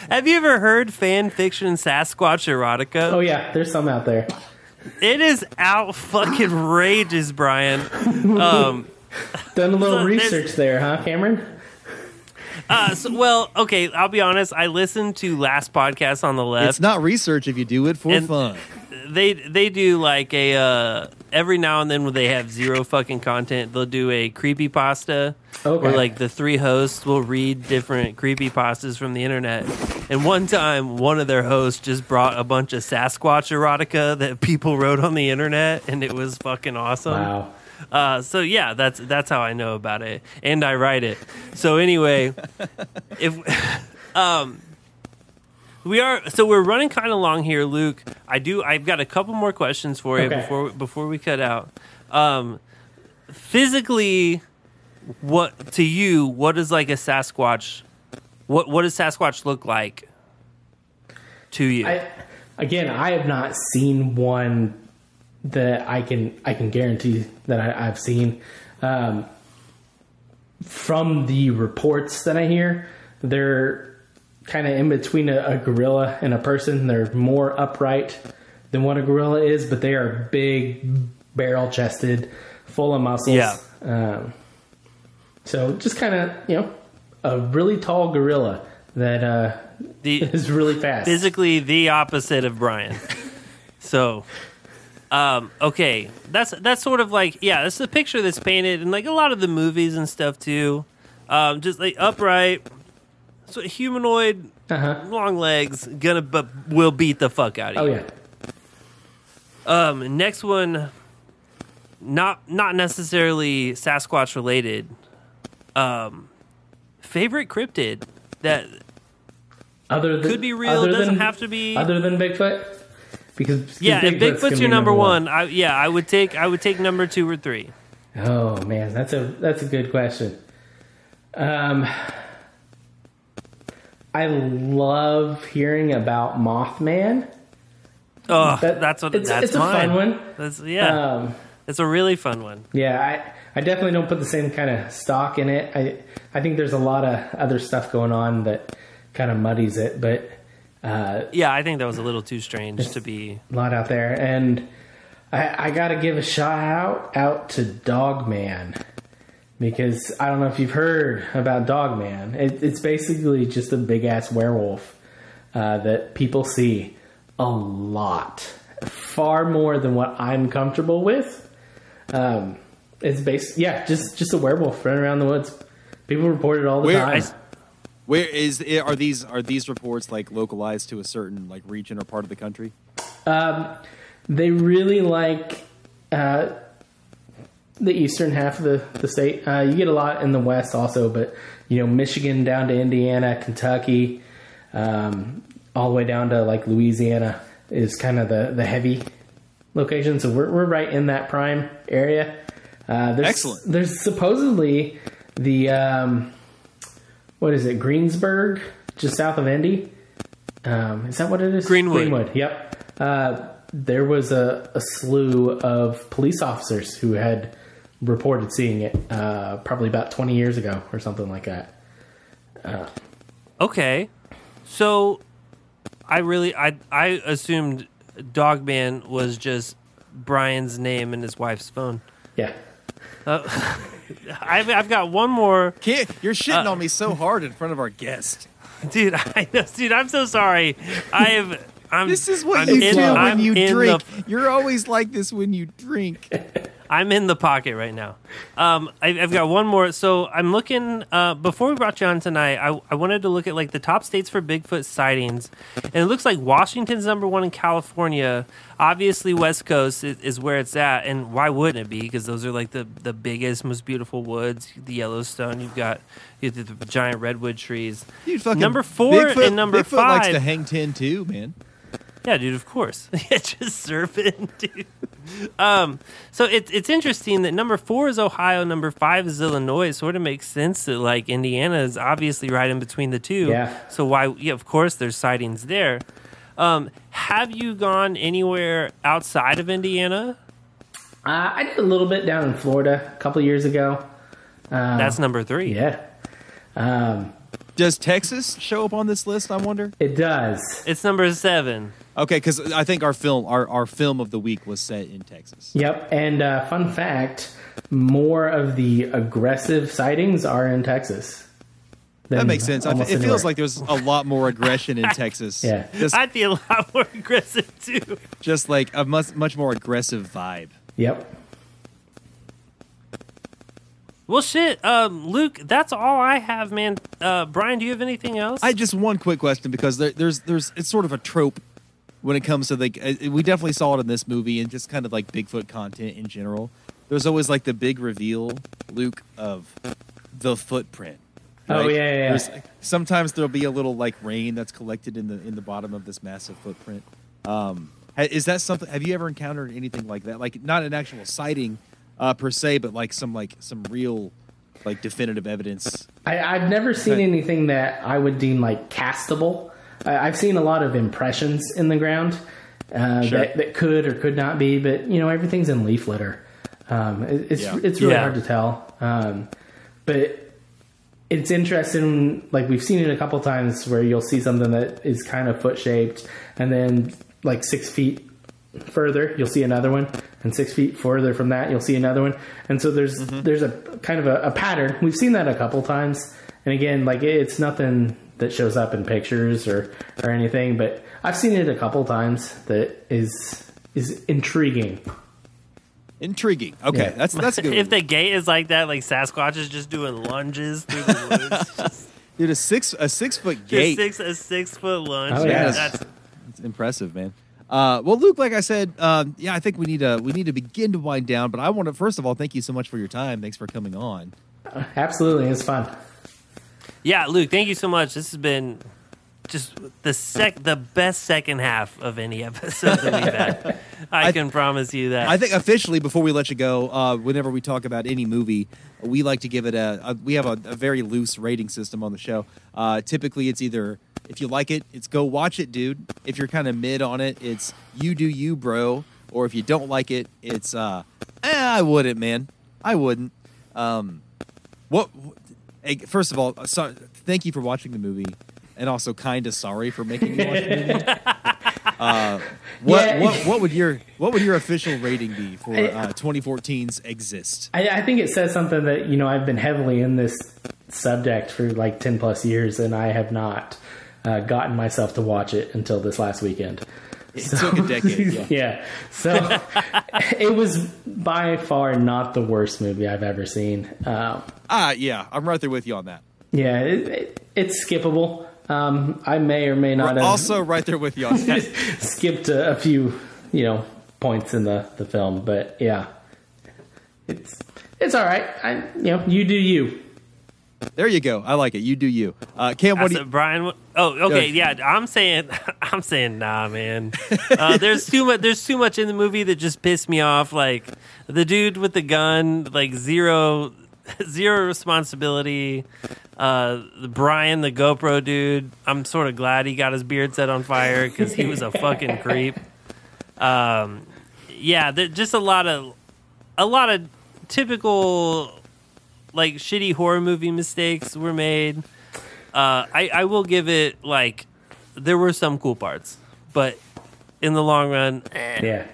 have you ever heard fan fiction Sasquatch erotica? Oh yeah, there's some out there. It is out fucking rages, Brian. Um Done a little So research there, huh, Cameron? Uh, so, well, okay, I'll be honest. I listened to last podcast on the left. It's not research if you do it for And- fun. they they do like a uh every now and then when they have zero fucking content they'll do a creepy pasta Okay. where like the three hosts will read different creepy pastas from the internet and one time one of their hosts just brought a bunch of sasquatch erotica that people wrote on the internet and it was fucking awesome Wow. Uh, so yeah, that's that's how I know about it, and I write it. So anyway, if um, we are so we're running kind of long here, Luke. I do. I've got a couple more questions for you Okay. before before we cut out. Um, physically, what to you? What is like a Sasquatch? What what does Sasquatch look like to you? I, again, I have not seen one that I can I can guarantee that I, I've seen. Um, from the reports that I hear, they're kind of in between a, a gorilla and a person. They're more upright than what a gorilla is, but they are big, barrel chested, full of muscles. Yeah. Um, so just kind of you know a really tall gorilla that uh, the is really fast. physically the opposite of Brian. so, um, okay, that's that's sort of like yeah, that's the picture that's painted in like a lot of the movies and stuff too. Um, just like upright, so humanoid, Uh-huh. long legs, gonna but will beat the fuck out of Oh you. yeah. Um, next one, not not necessarily Sasquatch related. Um, favorite cryptid that Other than, Could be real, doesn't than- have to be. Other than Bigfoot, because, Yeah, and Bigfoot's Bigfoot's your be number, one. I, yeah, I would take I would take number two or three. Oh man, that's a that's a good question. Um, I love hearing about Mothman. Oh, That- that's what it's- that's it's a mine. fun one. That's yeah, Um, it's a really fun one. Yeah, I, I definitely don't put the same kind of stock in it. I I think there's a lot of other stuff going on that kind of muddies it, but uh, Yeah, I think that was a little too strange to be. a lot out there. And I, I got to give a shout out out to Dogman because I don't know if you've heard about Dogman. It, it's basically just a big ass werewolf uh, that people see a lot, far more than what I'm comfortable with. Um, it's based, yeah, just just a werewolf running around the woods. People report it all the Where- time. I- Where is are these are these reports like localized to a certain like region or part of the country? Um, they really like uh, the eastern half of the, the state. Uh, you get a lot in the west also, but you know Michigan down to Indiana, Kentucky, um, all the way down to like Louisiana is kind of the the heavy location. So we're we're right in that prime area. Uh, there's, Excellent. There's supposedly the um, what is it Greensburg, just south of Indy. Um, is that what it is? Greenwood. Greenwood. Yep. Uh, there was a, a slew of police officers who had reported seeing it uh, probably about 20 years ago or something like that. Uh, Okay, so I really I I assumed Dogman was just Brian's name and his wife's phone. yeah. Uh, I've I've got one more. Can't, you're shitting Uh, on me so hard in front of our guest. Dude, I know, dude. I'm so sorry. I have. I'm, This is what I'm you in- do when I'm you drink. the- You're always like this when you drink. I'm in the pocket right now. Um, I, I've got one more. So I'm looking. Uh, before we brought you on tonight, I, I wanted to look at like the top states for Bigfoot sightings, and it looks like Washington's number one in California. Obviously, West Coast is, is where it's at, and why wouldn't it be? Because those are like the the biggest, most beautiful woods. The Yellowstone. You've got you the, the giant redwood trees. Dude, fucking number four Bigfoot, and number Bigfoot five. likes to hang ten too, man. Yeah, dude, of course. yeah, just surfing, dude. Um, so it's it's interesting that number four is Ohio, number five is Illinois. It sort of makes sense that like Indiana is obviously right in between the two. Yeah. So why? Yeah, of course, there's sightings there. Um, have you gone anywhere outside of Indiana? Uh, I did a little bit down in Florida a couple years ago. Uh, That's number three. Yeah. Um, Does Texas show up on this list? I wonder. It does. It's number seven. Okay, because I think our film, our, our film of the week was set in Texas. Yep. And uh, fun fact: more of the aggressive sightings are in Texas. That makes sense. I f- almost it feels like there's a lot more aggression in Texas. Yeah. just, I'd be a lot more aggressive too. just like a much much more aggressive vibe. Yep. Well, shit, um, Luke. That's all I have, man. Uh, Brian, do you have anything else? I just one quick question because there, there's there's it's sort of a trope when it comes to like uh, we definitely saw it in this movie and just kind of like Bigfoot content in general. There's always like the big reveal, Luke, of the footprint. Oh, yeah, yeah, yeah. Sometimes there'll be a little like rain that's collected in the in the bottom of this massive footprint. Um, is that something? Have you ever encountered anything like that? Like not an actual sighting uh, per se, but like some like some real like definitive evidence. I, I've never seen anything that I would deem like castable. I, I've seen a lot of impressions in the ground uh, Sure. that, that could or could not be, but you know everything's in leaf litter. Um, it, it's Yeah. it's really Yeah. hard to tell. Um, but it's interesting. Like we've seen it a couple times where you'll see something that is kind of foot shaped, and then like six feet further you'll see another one, and six feet further from that you'll see another one. And so there's Mm-hmm. there's a kind of a, a pattern. We've seen that a couple times, and again, like it's nothing that shows up in pictures or or anything, but I've seen it a couple times that is is intriguing. Intriguing. Okay, Yeah. that's that's a good. if one. the gait is like that, like Sasquatch is just doing lunges through the woods, just, Dude, a six a six foot just gait. six a six foot lunge. Oh, yeah. that's It's impressive, man. Uh, well, Luke, like I said, um, yeah, I think we need to we need to begin to wind down. But I want to first of all thank you so much for your time. Thanks for coming on. Absolutely, it's fun. Yeah, Luke. Thank you so much. This has been just the sec the best second half of any episode that we've had. I, I- can promise you that. I think officially, before we let you go, uh, whenever we talk about any movie, we like to give it a. a we have a, a very loose rating system on the show. Uh, typically, it's either if you like it, it's go watch it, dude. If you're kind of mid on it, it's you do you, bro. Or if you don't like it, it's uh, eh, I wouldn't, man. I wouldn't. Um, what? Hey, first of all, uh, so, thank you for watching the movie, and also kind of sorry for making you watch the movie. Uh, what, Yeah. what what would your what would your official rating be for uh, 2014's Exists? I, I think it says something that you know I've been heavily in this subject for like ten plus years, and I have not uh, gotten myself to watch it until this last weekend. It took a decade. Yeah. So it was by far not the worst movie I've ever seen. Um, Ah, yeah, I'm right there with you on that. yeah, it, it, it's skippable. Um, I may or may not have Also, right there with you on that. skipped a, a few, you know, points in the, the film, but yeah, it's it's all right. I you know you do you. There you go. I like it. You do you. Uh, Cam, I what do said, you? Brian. Oh, okay, yeah. I'm saying, I'm saying, nah, man. Uh, there's too much. There's too much in the movie that just pissed me off. Like the dude with the gun, like zero, zero responsibility. Uh, the Brian, the GoPro dude. I'm sort of glad he got his beard set on fire because he was a fucking creep. Um, yeah, there, just a lot of, a lot of typical, like shitty horror movie mistakes were made. Uh, I, I will give it like there were some cool parts, but in the long run, eh. Yeah.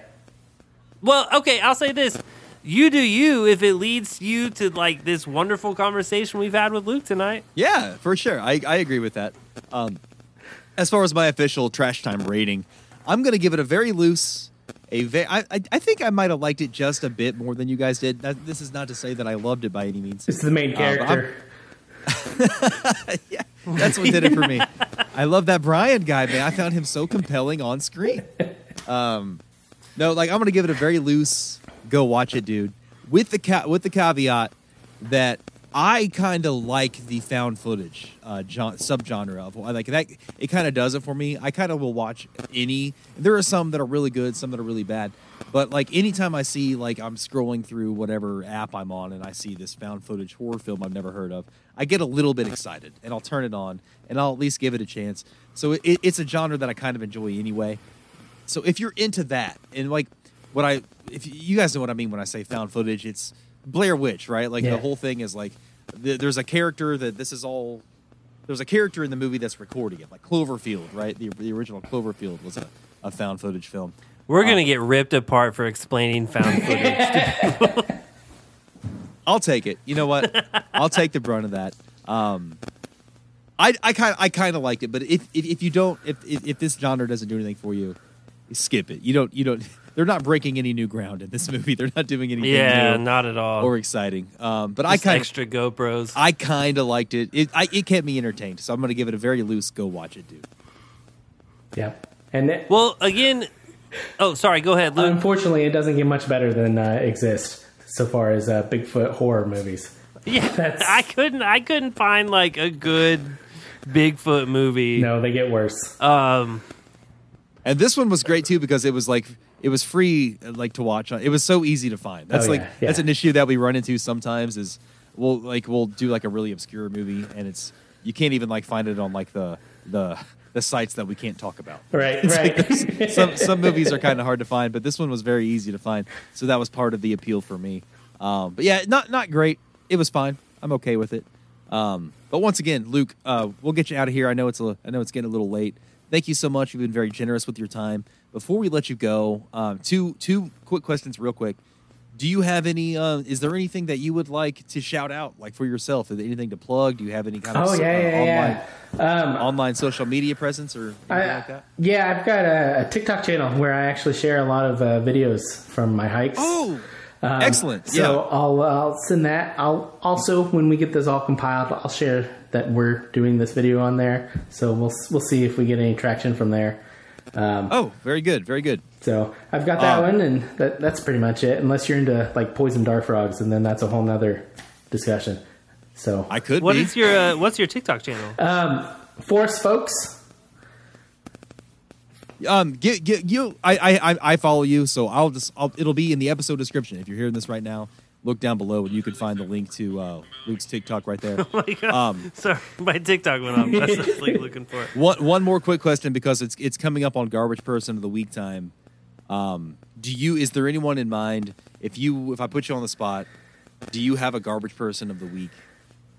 Well, okay, I'll say this: you do you if it leads you to like this wonderful conversation we've had with Luke tonight. Yeah, for sure. I, I agree with that. Um, as far as my official trash time rating, I'm going to give it a very loose a very. I, I I think I might have liked it just a bit more than you guys did. That, this is not to say that I loved it by any means. It's the main Uh, character. yeah, that's what did it for me. I love that Brian guy, man. I found him so compelling on screen. Um, no, like I'm gonna give it a very loose go watch it, dude. With the ca- with the caveat that I kind of like the found footage uh, gen- subgenre of like that. It kind of does it for me. I kind of will watch any. There are some that are really good, some that are really bad. But like anytime I see like I'm scrolling through whatever app I'm on and I see this found footage horror film I've never heard of, I get a little bit excited and I'll turn it on and I'll at least give it a chance. So it, it's a genre that I kind of enjoy anyway. So if you're into that and like what I if you guys know what I mean when I say found footage, it's Blair Witch, right? Like Yeah. the whole thing is like th- there's a character that this is all there's a character in the movie that's recording it, like Cloverfield, right? The, the original Cloverfield was a, a found footage film. We're gonna get ripped apart for explaining found footage. I'll take it. You know what? I'll take the brunt of that. Um, I I kind I kind of liked it, but if, if if you don't if, if if this genre doesn't do anything for you, skip it. You don't you don't. They're not breaking any new ground in this movie. They're not doing anything Yeah, new not at all. or exciting. Um, but I kind of extra GoPros. I kind of liked it. It I, it kept me entertained, so I'm going to give it a very loose go watch it, dude. Yeah. And it, well, again, oh, sorry. Go ahead, Luke. unfortunately, it doesn't get much better than uh, Exists so far as uh, Bigfoot horror movies. Yeah, I couldn't. I couldn't find like a good Bigfoot movie. No, they get worse. Um, And this one was great too because it was like it was free uh, like to watch. on It was so easy to find. That's Oh, like yeah, yeah. that's an issue that we run into sometimes. Is we'll like we'll do like a really obscure movie and it's you can't even like find it on like the the the sites that we can't talk about. Right, It's right. like some some movies are kind of hard to find, but this one was very easy to find. So that was part of the appeal for me. Um, but yeah, not not great. It was fine. I'm okay with it. Um, but once again, Luke, uh, we'll get you out of here. I know it's a, I know it's getting a little late. Thank you so much. You've been very generous with your time. Before we let you go, um, two two quick questions, real quick. Do you have any? Uh, is there anything that you would like to shout out, like for yourself? Is there anything to plug? Do you have any kind of Oh, yeah, uh, yeah, yeah. online online social media presence or anything I- like that? Yeah, I've got a, a TikTok channel where I actually share a lot of uh, videos from my hikes. Oh, Um, excellent. So Yeah. I'll I'll send that. I'll also when we get this all compiled, I'll share that we're doing this video on there. So we'll we'll see if we get any traction from there. Um, oh, very good, very good. So I've got that Um, one, and that, that's pretty much it. Unless you're into like poison dart frogs, and then that's a whole nother discussion. So I could. what is your uh, what's your TikTok channel? um, Forest folks. Um, get, get you. I, I I I follow you, so I'll just. I'll, it'll be in the episode description. If you're hearing this right now, look down below, and you can find the link to uh, Luke's TikTok right there. Oh my God. Um, Sorry, my TikTok went off. That's what I was like, looking for. one one more quick question because it's it's coming up on garbage person of the week time. Um, do you? Is there anyone in mind? If you, if I put you on the spot, do you have a garbage person of the week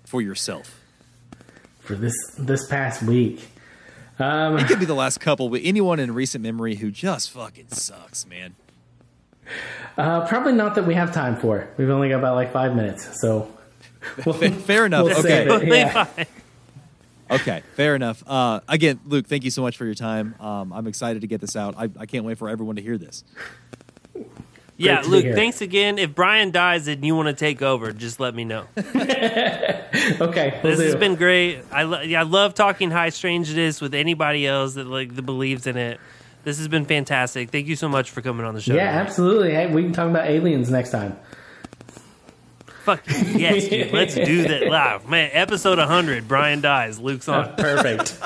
for yourself? for this this past week. Um, It could be the last couple, but anyone in recent memory who just fucking sucks, man. Uh, probably not that we have time for. We've only got about like five minutes, so we'll, Fair enough. we'll okay. save it, yeah. Okay, fair enough. Uh, again, Luke, thank you so much for your time. Um, I'm excited to get this out. I, I can't wait for everyone to hear this. Yeah, Luke. Thanks again. If Brian dies and you want to take over, just let me know. okay, this has been great. I lo- yeah, I love talking high strangeness with anybody else that like that believes in it. This has been fantastic. Thank you so much for coming on the show. Yeah, tonight. absolutely. Hey, we can talk about aliens next time. Fuck yes, dude. Let's do that live, man. Episode 100. Brian dies. Luke's on. Perfect.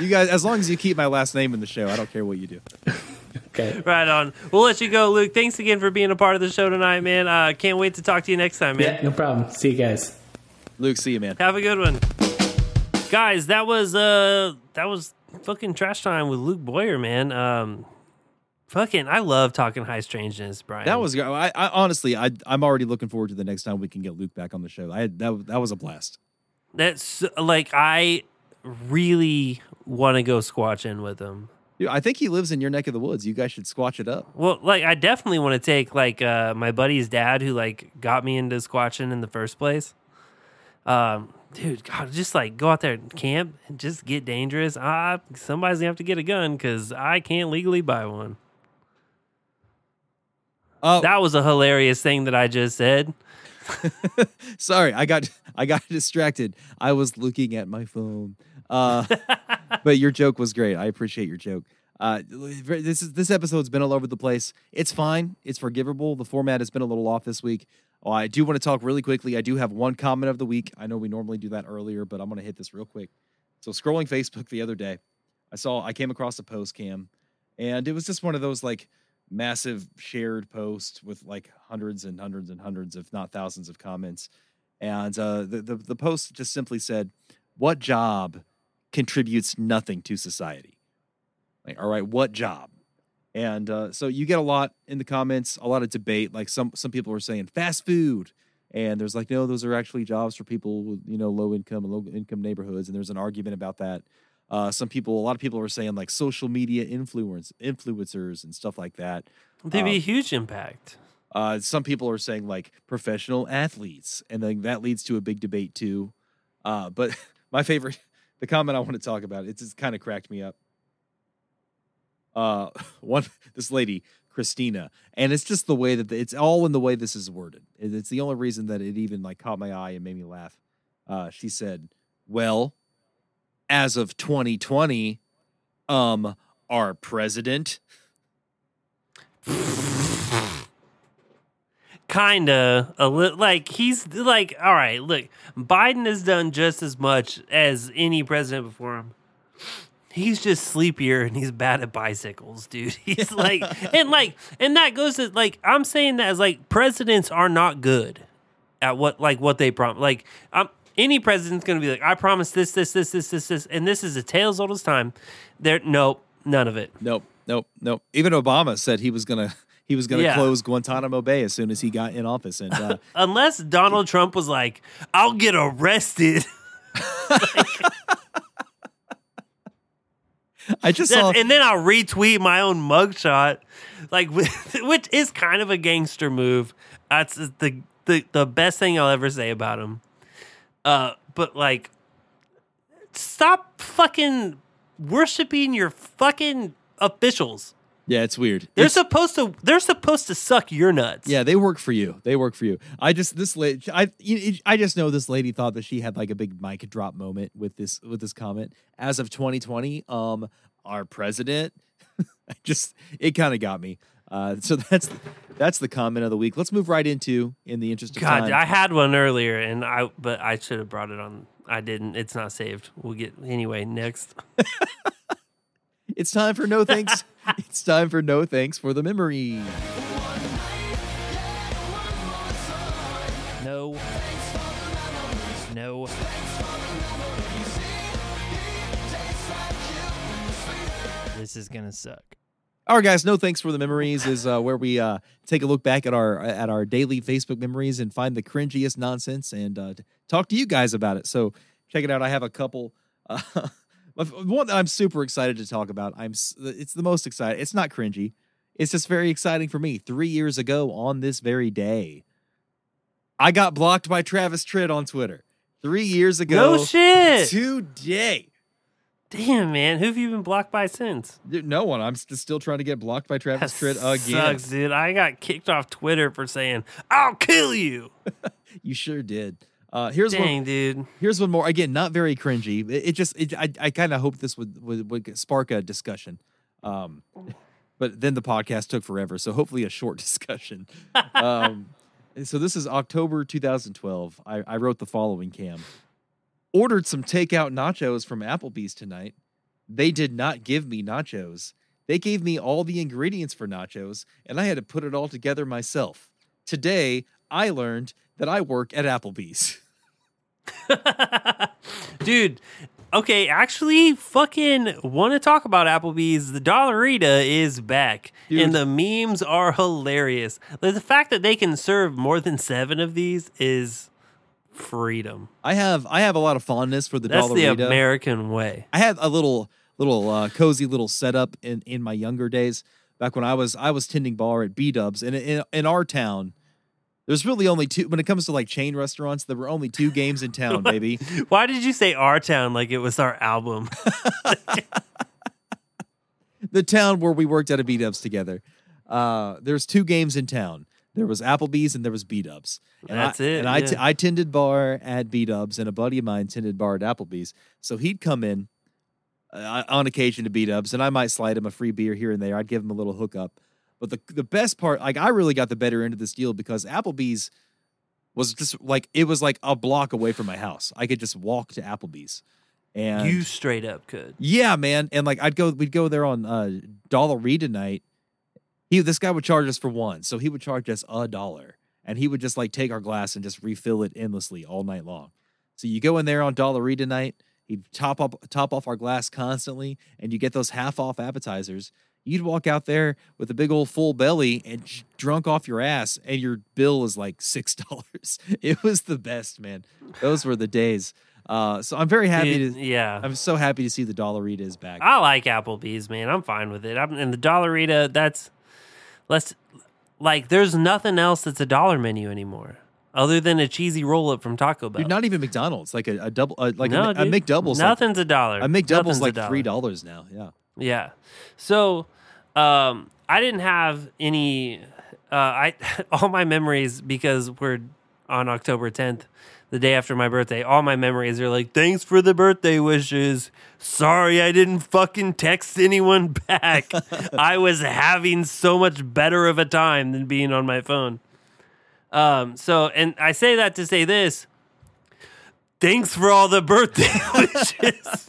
You guys, as long as you keep my last name in the show, I don't care what you do. Okay. Right on. We'll let you go, Luke. Thanks again for being a part of the show tonight, man. Uh, can't wait to talk to you next time, man. Yeah, no problem. See you guys. Luke, see you, man. Have a good one. Guys, that was uh that was fucking trash time with Luke Boyer, man. Um fucking I love talking high strangeness, Brian. That was. I, I honestly, I, I'm already looking forward to the next time we can get Luke back on the show. I that that was a blast. that's like I really want to go squatching with him. Dude, I think he lives in your neck of the woods. You guys should squatch it up. Well, like I definitely want to take like uh my buddy's dad who like got me into squatching in the first place. Um dude, God, just like go out there and camp and just get dangerous. Ah, somebody's gonna have to get a gun because I can't legally buy one. Oh, That was a hilarious thing that I just said. sorry, I got I got distracted. I was looking at my phone. Uh, but your joke was great. I appreciate your joke. Uh, this is this episode's been all over the place. It's fine. It's forgivable. The format has been a little off this week. Oh, I do want to talk really quickly. I do have one comment of the week. I know we normally do that earlier, but I'm going to hit this real quick. So scrolling Facebook the other day, I saw I came across a post cam, and it was just one of those like massive shared posts with like hundreds and hundreds and hundreds, if not thousands, of comments. And uh, the, the the post just simply said, "What job contributes nothing to society?" Like, all right, what job? And uh, so you get a lot in the comments, a lot of debate. Like some some people are saying fast food, and there's like no, those are actually jobs for people with you know low income and low income neighborhoods. And there's an argument about that. Uh, some people, a lot of people are saying like social media influence influencers and stuff like that. They'd be a Um, huge impact. uh, some people are saying like professional athletes, and then that leads to a big debate too. Uh, but my favorite, the comment I want to talk about, it just kind of cracked me up. Uh, one this lady Christina, and it's just the way that the, it's all in the way this is worded. It's the only reason that it even like caught my eye and made me laugh. Uh, she said, "Well, as of 2020, um, our president." Kinda a little like he's like all right. Look, Biden has done just as much as any president before him. He's just sleepier and he's bad at bicycles, dude. He's like and like and that goes to like I'm saying that as like presidents are not good at what like what they promise. Like um any president's gonna be like, I promise this, this, this, this, this, this, and this is a tale's old as time. There, nope, none of it. Nope, nope, nope. Even Obama said he was gonna he was gonna Yeah. close Guantanamo Bay as soon as he got in office, and uh, Unless Donald Trump was like, I'll get arrested. I just saw. and then I'll retweet my own mugshot, like which is kind of a gangster move. That's the the the best thing I'll ever say about him. Uh, but like, stop fucking worshiping your fucking officials. Yeah, it's weird. They're It's- supposed to they're supposed to suck your nuts. yeah, they work for you. They work for you. I just this lady. I I just know this lady thought that she had like a big mic drop moment with this with this comment. As of 2020, um, our president. I just it kind of got me. Uh, so that's that's the comment of the week. Let's move right into in the interest of God, time. I had one earlier, and I but I should have brought it on. I didn't. It's not saved. We'll get anyway. Next. It's time for no thanks. it's time for no thanks for the memory. No. No. This is gonna suck. All right, guys. No thanks for the memories is uh, where we uh, take a look back at our at our daily Facebook memories and find the cringiest nonsense and uh, talk to you guys about it. So check it out. I have a couple. One that I'm super excited to talk about. I'm. It's the most exciting. It's not cringy. It's just very exciting for me. Three years ago on this very day, I got blocked by Travis Tritt on Twitter. Three years ago. No shit. Today. Damn, man. Who have you been blocked by since? No one. I'm st- still trying to get blocked by Travis That Tritt again. Sucks, dude. I got kicked off Twitter for saying I'll kill you. You sure did. Uh, here's Dang, one. dude. Here's one more. Again, not very cringy. It, it just. It, I. I kind of hoped this would, would would spark a discussion. Um, but then the podcast took forever. So hopefully a short discussion. um, so this is October 2012. I, I wrote the following. Cam ordered some takeout nachos from Applebee's tonight. They did not give me nachos. They gave me all the ingredients for nachos, and I had to put it all together myself. Today, I learned that I work at Applebee's. Dude, okay, actually, fucking want to talk about Applebee's. The Dollarita is back, and the memes are hilarious. The fact that they can serve more than seven of these is freedom. I have I have a lot of fondness for the That's the American way. I had a little little uh, cozy little setup in in my younger days. Back when I was I was tending bar at B Dubs, and in in our town, there's really only two. When it comes to like chain restaurants, there were only two games in town, baby. Why did you say our town like it was our album? the town where we worked at a B Dubs together. uh, there's two games in town. There was Applebee's and there was B Dubs. And That's I, it, And I, t- yeah. I tended bar at B Dubs, and a buddy of mine tended bar at Applebee's. So he'd come in uh, on occasion to B Dubs, and I might slide him a free beer here and there. I'd give him a little hookup. But the the best part, like I really got the better end of this deal because Applebee's was just like it was like a block away from my house. I could just walk to Applebee's. And you straight up could. yeah, man. And like I'd go, we'd go there on uh Dollarita night. He this guy would charge us for one, so he would charge us a dollar, and he would just like take our glass and just refill it endlessly all night long. So you go in there on Dollarita night, he'd top up top off our glass constantly, and you get those half off appetizers. You'd walk out there with a big old full belly and drunk off your ass, and your bill was like six dollars. It was the best, man. Those were the days. Uh, so I'm very happy Dude, to. yeah. I'm so happy to see the Dollarita is back. I like Applebee's, man. I'm fine with it. I'm and the Dollarita. That's let's like. There's nothing else that's a dollar menu anymore, other than a cheesy roll up from Taco Bell. Dude, not even McDonald's. Like a, a double, uh, like No, a, a. McDouble's. Nothing's a dollar. Like, a McDouble's Nothing's a like three dollars now. Yeah. Yeah. So, um, I didn't have any. Uh, I all my memories because we're on October 10th, the day after my birthday. All my memories are like, "Thanks for the birthday wishes. Sorry I didn't fucking text anyone back. I was having so much better of a time than being on my phone." Um. So, and I say that to say this. Thanks for all the birthday wishes.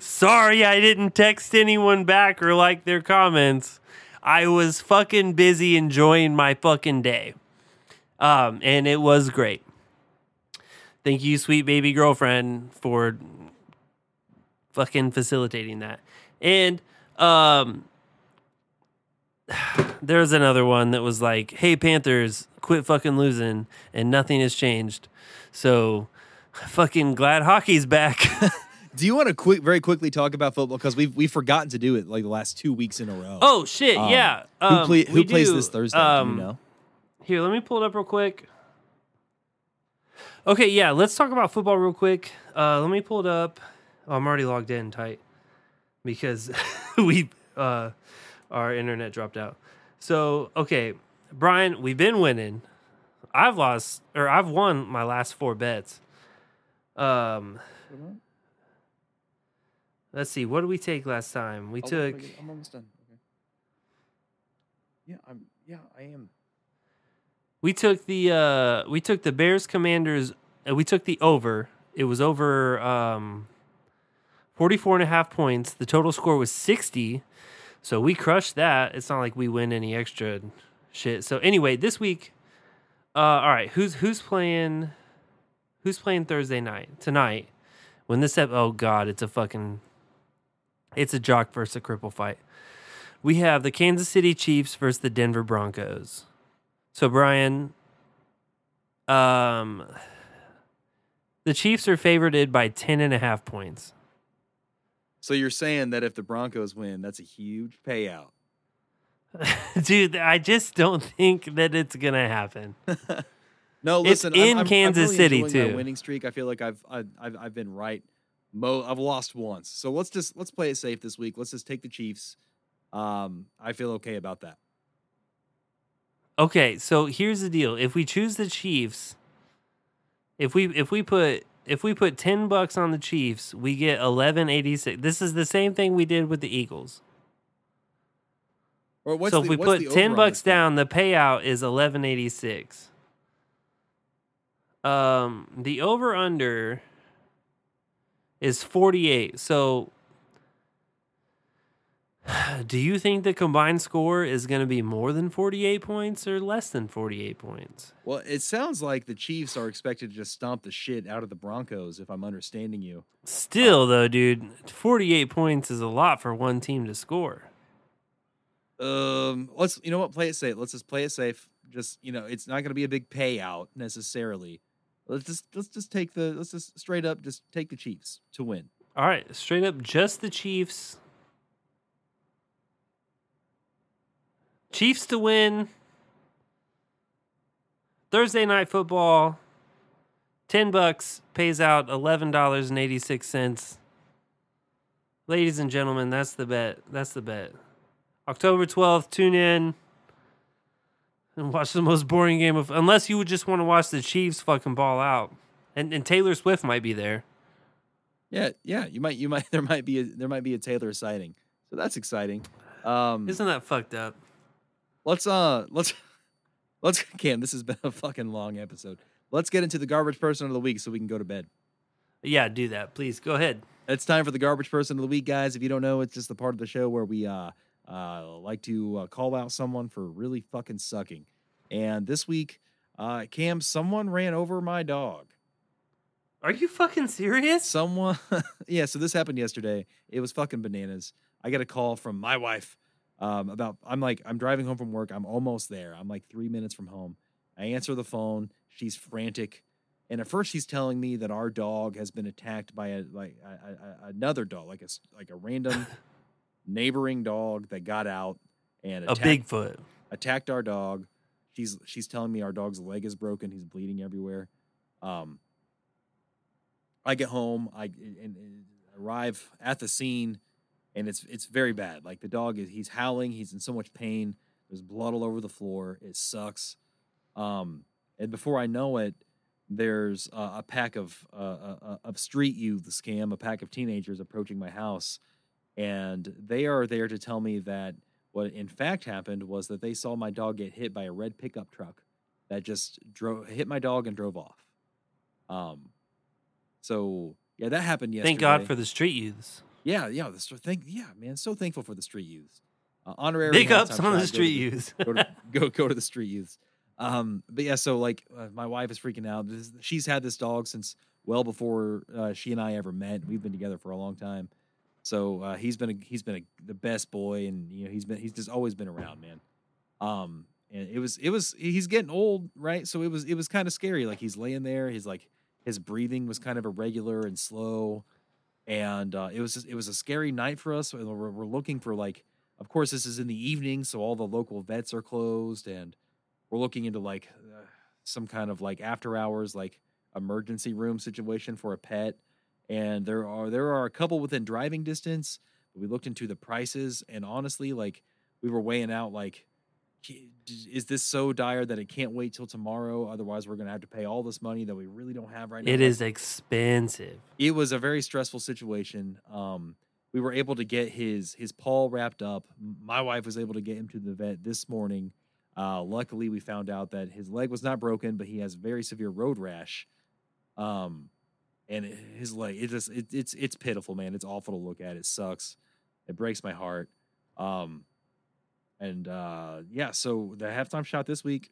Sorry I didn't text anyone back or like their comments. I was fucking busy enjoying my fucking day. Um, and it was great. Thank you, sweet baby girlfriend, for fucking facilitating that. And um there's another one that was like, "Hey Panthers, quit fucking losing and nothing has changed." So fucking glad hockey's back. Do you want to quick, very quickly talk about football because we've we've forgotten to do it like the last two weeks in a row. Oh shit! Um, yeah. who Um, play, who plays do, this Thursday? Um, do you know? Here, let me pull it up real quick. Okay, yeah, let's talk about football real quick. Uh, let me pull it up. Oh, I'm already logged in tight because we uh, our internet dropped out. So okay, Brian, we've been winning. I've lost or I've won my last four bets. Um, let's see. What did we take last time? We took. I'm almost done. Okay. Yeah, I'm. Yeah, I am. We took the uh we took the Bears Commanders uh, we took the over. It was over um 44 and a half points. The total score was 60. So we crushed that. It's not like we win any extra shit. So anyway, this week uh all right, who's who's playing who's playing Thursday night? Tonight. When this ep- oh god, it's a fucking it's a jock versus a cripple fight. We have the Kansas City Chiefs versus the Denver Broncos. So Brian, um, the Chiefs are favored by 10 and a half points. So you're saying that if the Broncos win, that's a huge payout. Dude, I just don't think that it's gonna happen. No, It's listen. in I'm, Kansas I'm really City, too. winning streak. I feel like I've I've, I've been right. Mo, I've lost once, so let's just let's play it safe this week. Let's just take the Chiefs. Um, I feel okay about that. Okay, so here's the deal. If we choose the Chiefs, if we if we put if we put 10 bucks on the Chiefs, we get 1186. This is the same thing we did with the Eagles. Or what's so the- if we put 10 bucks down, the payout is 1186. Um the over under is 48. So do you think the combined score is going to be more than 48 points or less than 48 points? Well, it sounds like the Chiefs are expected to just stomp the shit out of the Broncos, if I'm understanding you. Still though, dude, 48 points is a lot for one team to score. Um, let's you know what, play it safe. Let's just play it safe. Just you know, it's not going to be a big payout necessarily. Let's just let's just take the let's just straight up just take the Chiefs to win. All right, straight up just the Chiefs. Chiefs to win. Thursday night football. 10 bucks pays out $11.86. Ladies and gentlemen, that's the bet. That's the bet. October 12th, tune in and watch the most boring game of unless you would just want to watch the Chiefs fucking ball out. And and Taylor Swift might be there. Yeah, yeah. You might, you might. There might be a there might be a Taylor sighting, so that's exciting. Um, Isn't that fucked up? let's uh, let's let's Cam. This has been a fucking long episode. Let's get into the garbage person of the week so we can go to bed. Yeah, do that. Please go ahead. It's time for the garbage person of the week, guys. If you don't know, it's just the part of the show where we uh, uh, like to uh, call out someone for really fucking sucking. And this week, uh, Cam, someone ran over my dog. Are you fucking serious? Someone, yeah. So this happened yesterday. It was fucking bananas. I get a call from my wife um, about. I'm like, I'm driving home from work. I'm almost there. I'm like three minutes from home. I answer the phone. She's frantic, and at first she's telling me that our dog has been attacked by a like a, a, another dog, like a like a random neighboring dog that got out and A attacked, Bigfoot. attacked our dog. She's she's telling me our dog's leg is broken. He's bleeding everywhere. Um, I get home. I and, and arrive at the scene, and it's it's very bad. Like the dog is he's howling. He's in so much pain. There's blood all over the floor. It sucks. Um, and before I know it, there's uh, a pack of uh, uh, uh, of street youth scam, a pack of teenagers approaching my house, and they are there to tell me that what in fact happened was that they saw my dog get hit by a red pickup truck that just drove hit my dog and drove off. Um, so yeah, that happened yesterday. Thank God for the street youths. Yeah, yeah. The thank yeah, man. So thankful for the street youths. Uh, honorary Big ups I'm on the to go to street youths. go, to, go go to the street youths. Um, but yeah, so like uh, my wife is freaking out. This, she's had this dog since well before uh, she and I ever met. We've been together for a long time. So uh, he's been a, he's been a, the best boy, and you know he's been he's just always been around, man. Um, and it was it was he's getting old, right? So it was it was kind of scary. Like he's laying there, he's like his breathing was kind of irregular and slow, and uh, it was just, it was a scary night for us. and We're, we're looking for like, of course, this is in the evening, so all the local vets are closed, and we're looking into like uh, some kind of like after hours like emergency room situation for a pet and there are there are a couple within driving distance but we looked into the prices and honestly like we were weighing out like is this so dire that it can't wait till tomorrow otherwise we're going to have to pay all this money that we really don't have right now It is expensive. it was a very stressful situation. Um, we were able to get his his paw wrapped up. My wife was able to get him to the vet this morning. Uh, luckily, we found out that his leg was not broken, but he has very severe road rash. Um, and his leg, it just it, it's it's pitiful, man. It's awful to look at. It sucks. It breaks my heart. Um, and uh, yeah, so the halftime shot this week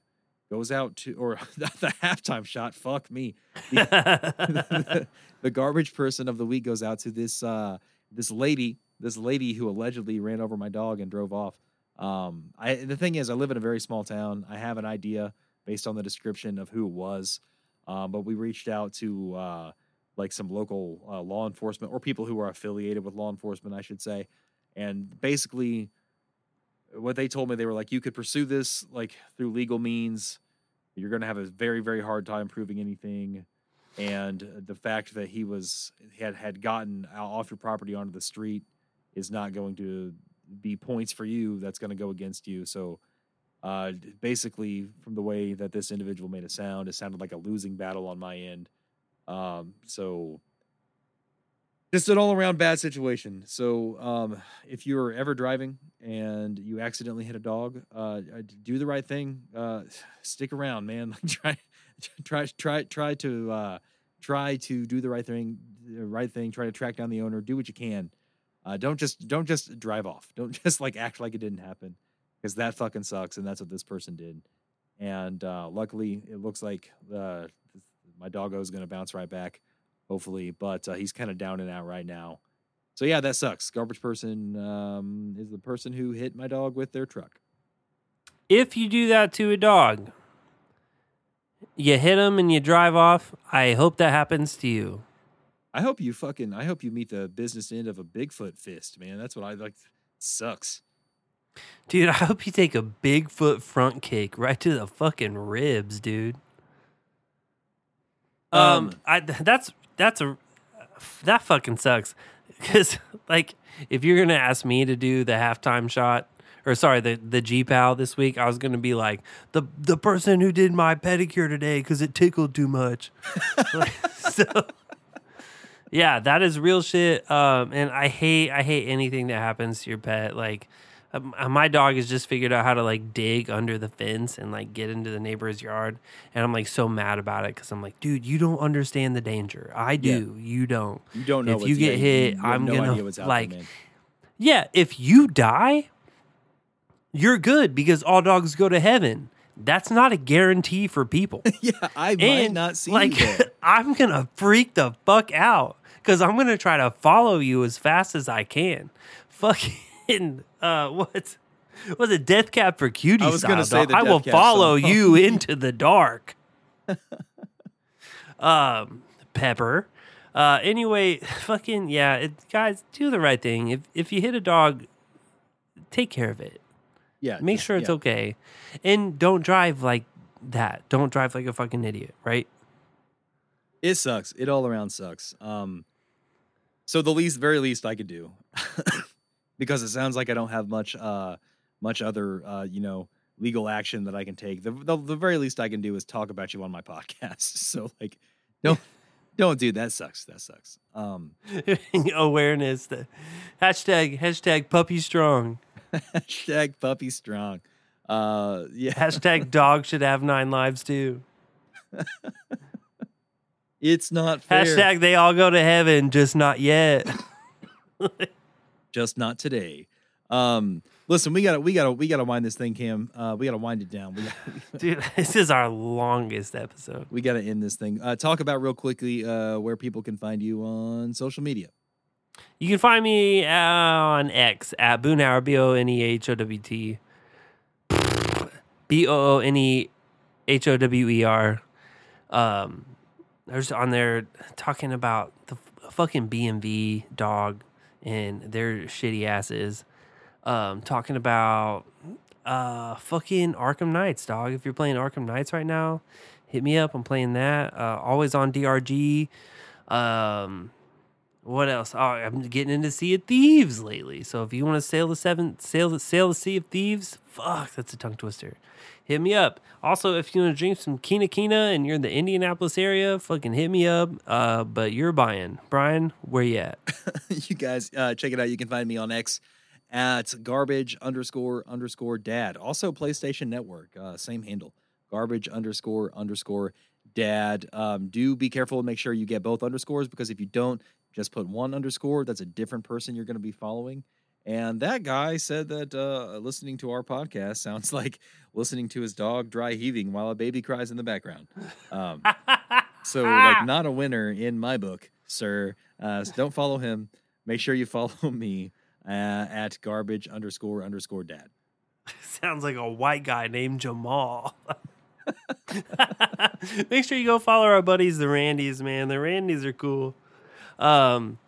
goes out to, or the halftime shot. Fuck me. The, the garbage person of the week goes out to this uh, this lady, this lady who allegedly ran over my dog and drove off. Um, I the thing is, I live in a very small town. I have an idea based on the description of who it was, um, but we reached out to uh, like some local uh, law enforcement or people who are affiliated with law enforcement, I should say, and basically what they told me they were like you could pursue this like through legal means. You're going to have a very very hard time proving anything. And the fact that he was had had gotten off your property onto the street is not going to be points for you that's going to go against you. So uh basically from the way that this individual made it sound it sounded like a losing battle on my end um so just an all around bad situation. So, um, if you're ever driving and you accidentally hit a dog, uh, do the right thing. Uh, stick around, man. Like, try, try, try, try to, uh, try to do the right thing. The right thing. Try to track down the owner. Do what you can. Uh, don't just, don't just drive off. Don't just like act like it didn't happen, because that fucking sucks. And that's what this person did. And uh, luckily, it looks like uh, my doggo is going to bounce right back hopefully. But uh, he's kind of down and out right now. So yeah, that sucks. Garbage person um, is the person who hit my dog with their truck. If you do that to a dog, you hit him and you drive off, I hope that happens to you. I hope you fucking. I hope you meet the business end of a Bigfoot fist, man. That's what I like. Sucks. Dude, I hope you take a Bigfoot front kick right to the fucking ribs, dude. Um, I that's that's a that fucking sucks. Cuz like if you're going to ask me to do the halftime shot or sorry, the the G pal this week, I was gonna be like the the person who did my pedicure today because it tickled too much. Like, so, yeah, that is real shit. Um, and I hate I hate anything that happens to your pet. Like, um, uh, my dog has just figured out how to like dig under the fence and like get into the neighbor's yard, and I'm like so mad about it because I'm like, dude, you don't understand the danger. I do. You don't. You don't know If you get hit, you I'm no gonna like. Yeah, if you die, you're good because all dogs go to heaven. That's not a guarantee for people. yeah, I might And, not see like. I'm gonna freak the fuck out because I'm gonna try to follow you as fast as I can. Fucking uh, what's was it Death Cab for Cutie? I was gonna style, say I will follow song. you into the dark. um, Pepper. Uh, anyway, fucking yeah, it, guys, do the right thing. If if you hit a dog, take care of it. Yeah, make sure it's yeah. okay, and don't drive like that. Don't drive like a fucking idiot, right? It sucks. It all around sucks. Um, so the least, very least I could do, because it sounds like I don't have much, uh, much other, uh, you know, legal action that I can take. The, the the very least I can do is talk about you on my podcast. So like, don't don't do that. Sucks. That sucks. Um, Awareness. The hashtag hashtag puppy strong. hashtag puppy strong. Uh, yeah. Hashtag dog should have nine lives too. It's not fair. Hashtag they all go to heaven, just not yet. Just not today. Um, listen, we gotta, we gotta, we gotta wind this thing, Cam. Uh, we gotta wind it down. We, gotta, Dude, this is our longest episode. we gotta end this thing. Uh, talk about real quickly uh, where people can find you on social media. You can find me on X at BooneHower, B O N E H O W T. B O O N E H O W E R. Um, there's on there talking about the fucking BMV dog and their shitty asses. Um, talking about uh fucking Arkham Knights, dog. If you're playing Arkham Knights right now, hit me up. I'm playing that. Uh, always on DRG. Um, what else? Oh, I'm getting into Sea of Thieves lately. So if you want to sail the seven, sail the sail the Sea of Thieves, fuck, that's a tongue twister. Hit me up. Also, if you want to drink some Kina Kina and you're in the Indianapolis area, fucking hit me up. Uh, but you're buying, Brian. Where you at? you guys uh, check it out. You can find me on X at garbage underscore underscore dad. Also, PlayStation Network, uh, same handle. Garbage underscore underscore dad. Um, do be careful and make sure you get both underscores because if you don't, just put one underscore. That's a different person you're going to be following. And that guy said that uh, listening to our podcast sounds like listening to his dog dry heaving while a baby cries in the background. Um, so, like, not a winner in my book, sir. Uh, so don't follow him. Make sure you follow me uh, at garbage underscore underscore dad. Sounds like a white guy named Jamal. Make sure you go follow our buddies, the Randys, man. The Randys are cool. Um,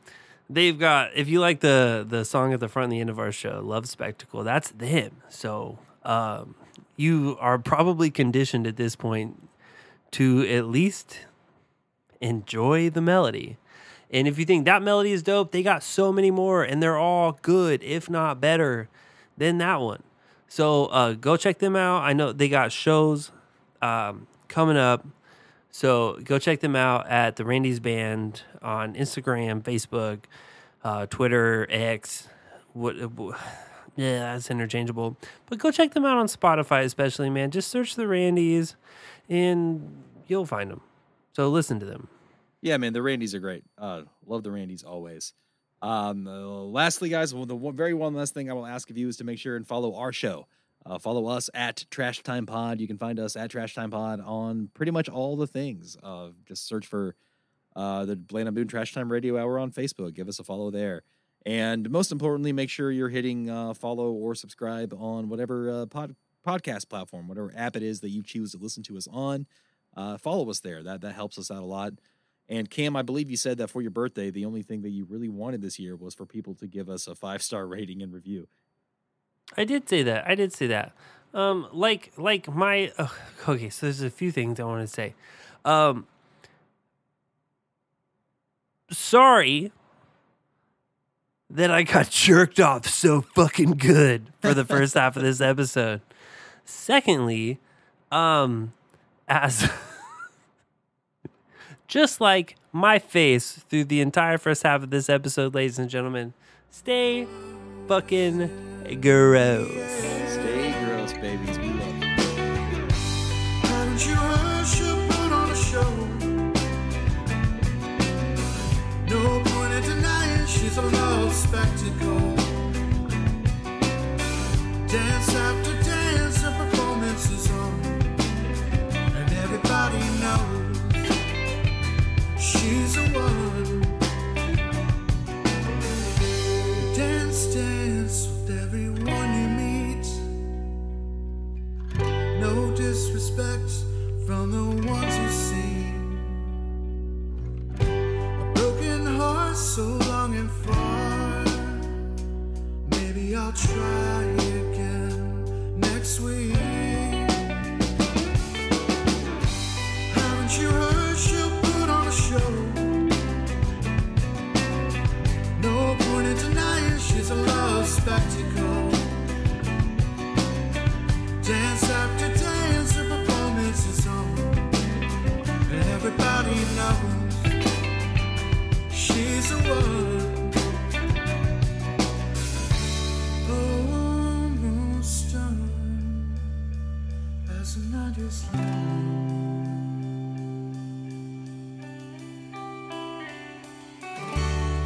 they've got if you like the the song at the front and the end of our show, Love Spectacle, that's them. So um, you are probably conditioned at this point to at least enjoy the melody. And if you think that melody is dope, they got so many more, and they're all good, if not better than that one. So uh, go check them out. I know they got shows um, coming up. So go check them out at the Randy's Band on Instagram, Facebook, uh, Twitter, X. What? wh- Yeah, that's interchangeable. But go check them out on Spotify, especially, man. Just search the Randys, and you'll find them. So listen to them. Yeah, man, the Randys are great. Uh, love the Randys always. Um, uh, lastly, guys, well, the very one last thing I will ask of you is to make sure and follow our show. Uh, follow us at Trash Time Pod. You can find us at Trash Time Pod on pretty much all the things. Uh, just search for uh, the Blaine Boone Trash Time Radio Hour on Facebook. Give us a follow there. And most importantly, make sure you're hitting uh, follow or subscribe on whatever uh, pod, podcast platform, whatever app it is that you choose to listen to us on. Uh, follow us there. That that helps us out a lot. And Cam, I believe you said that for your birthday, the only thing that you really wanted this year was for people to give us a five star rating and review. I did say that. I did say that. Um, like, like my okay. So there's a few things I want to say. Um, sorry that I got jerked off so fucking good for the first half of this episode. Secondly, um, as just like my face through the entire first half of this episode, ladies and gentlemen, stay fucking gross. Stay gross, babies. We love you. Haven't you heard put on a show? No point in denying she's a love spectacle. Dance after so long and far. Maybe I'll try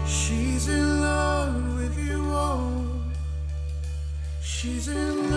She's in love with you all. She's in love.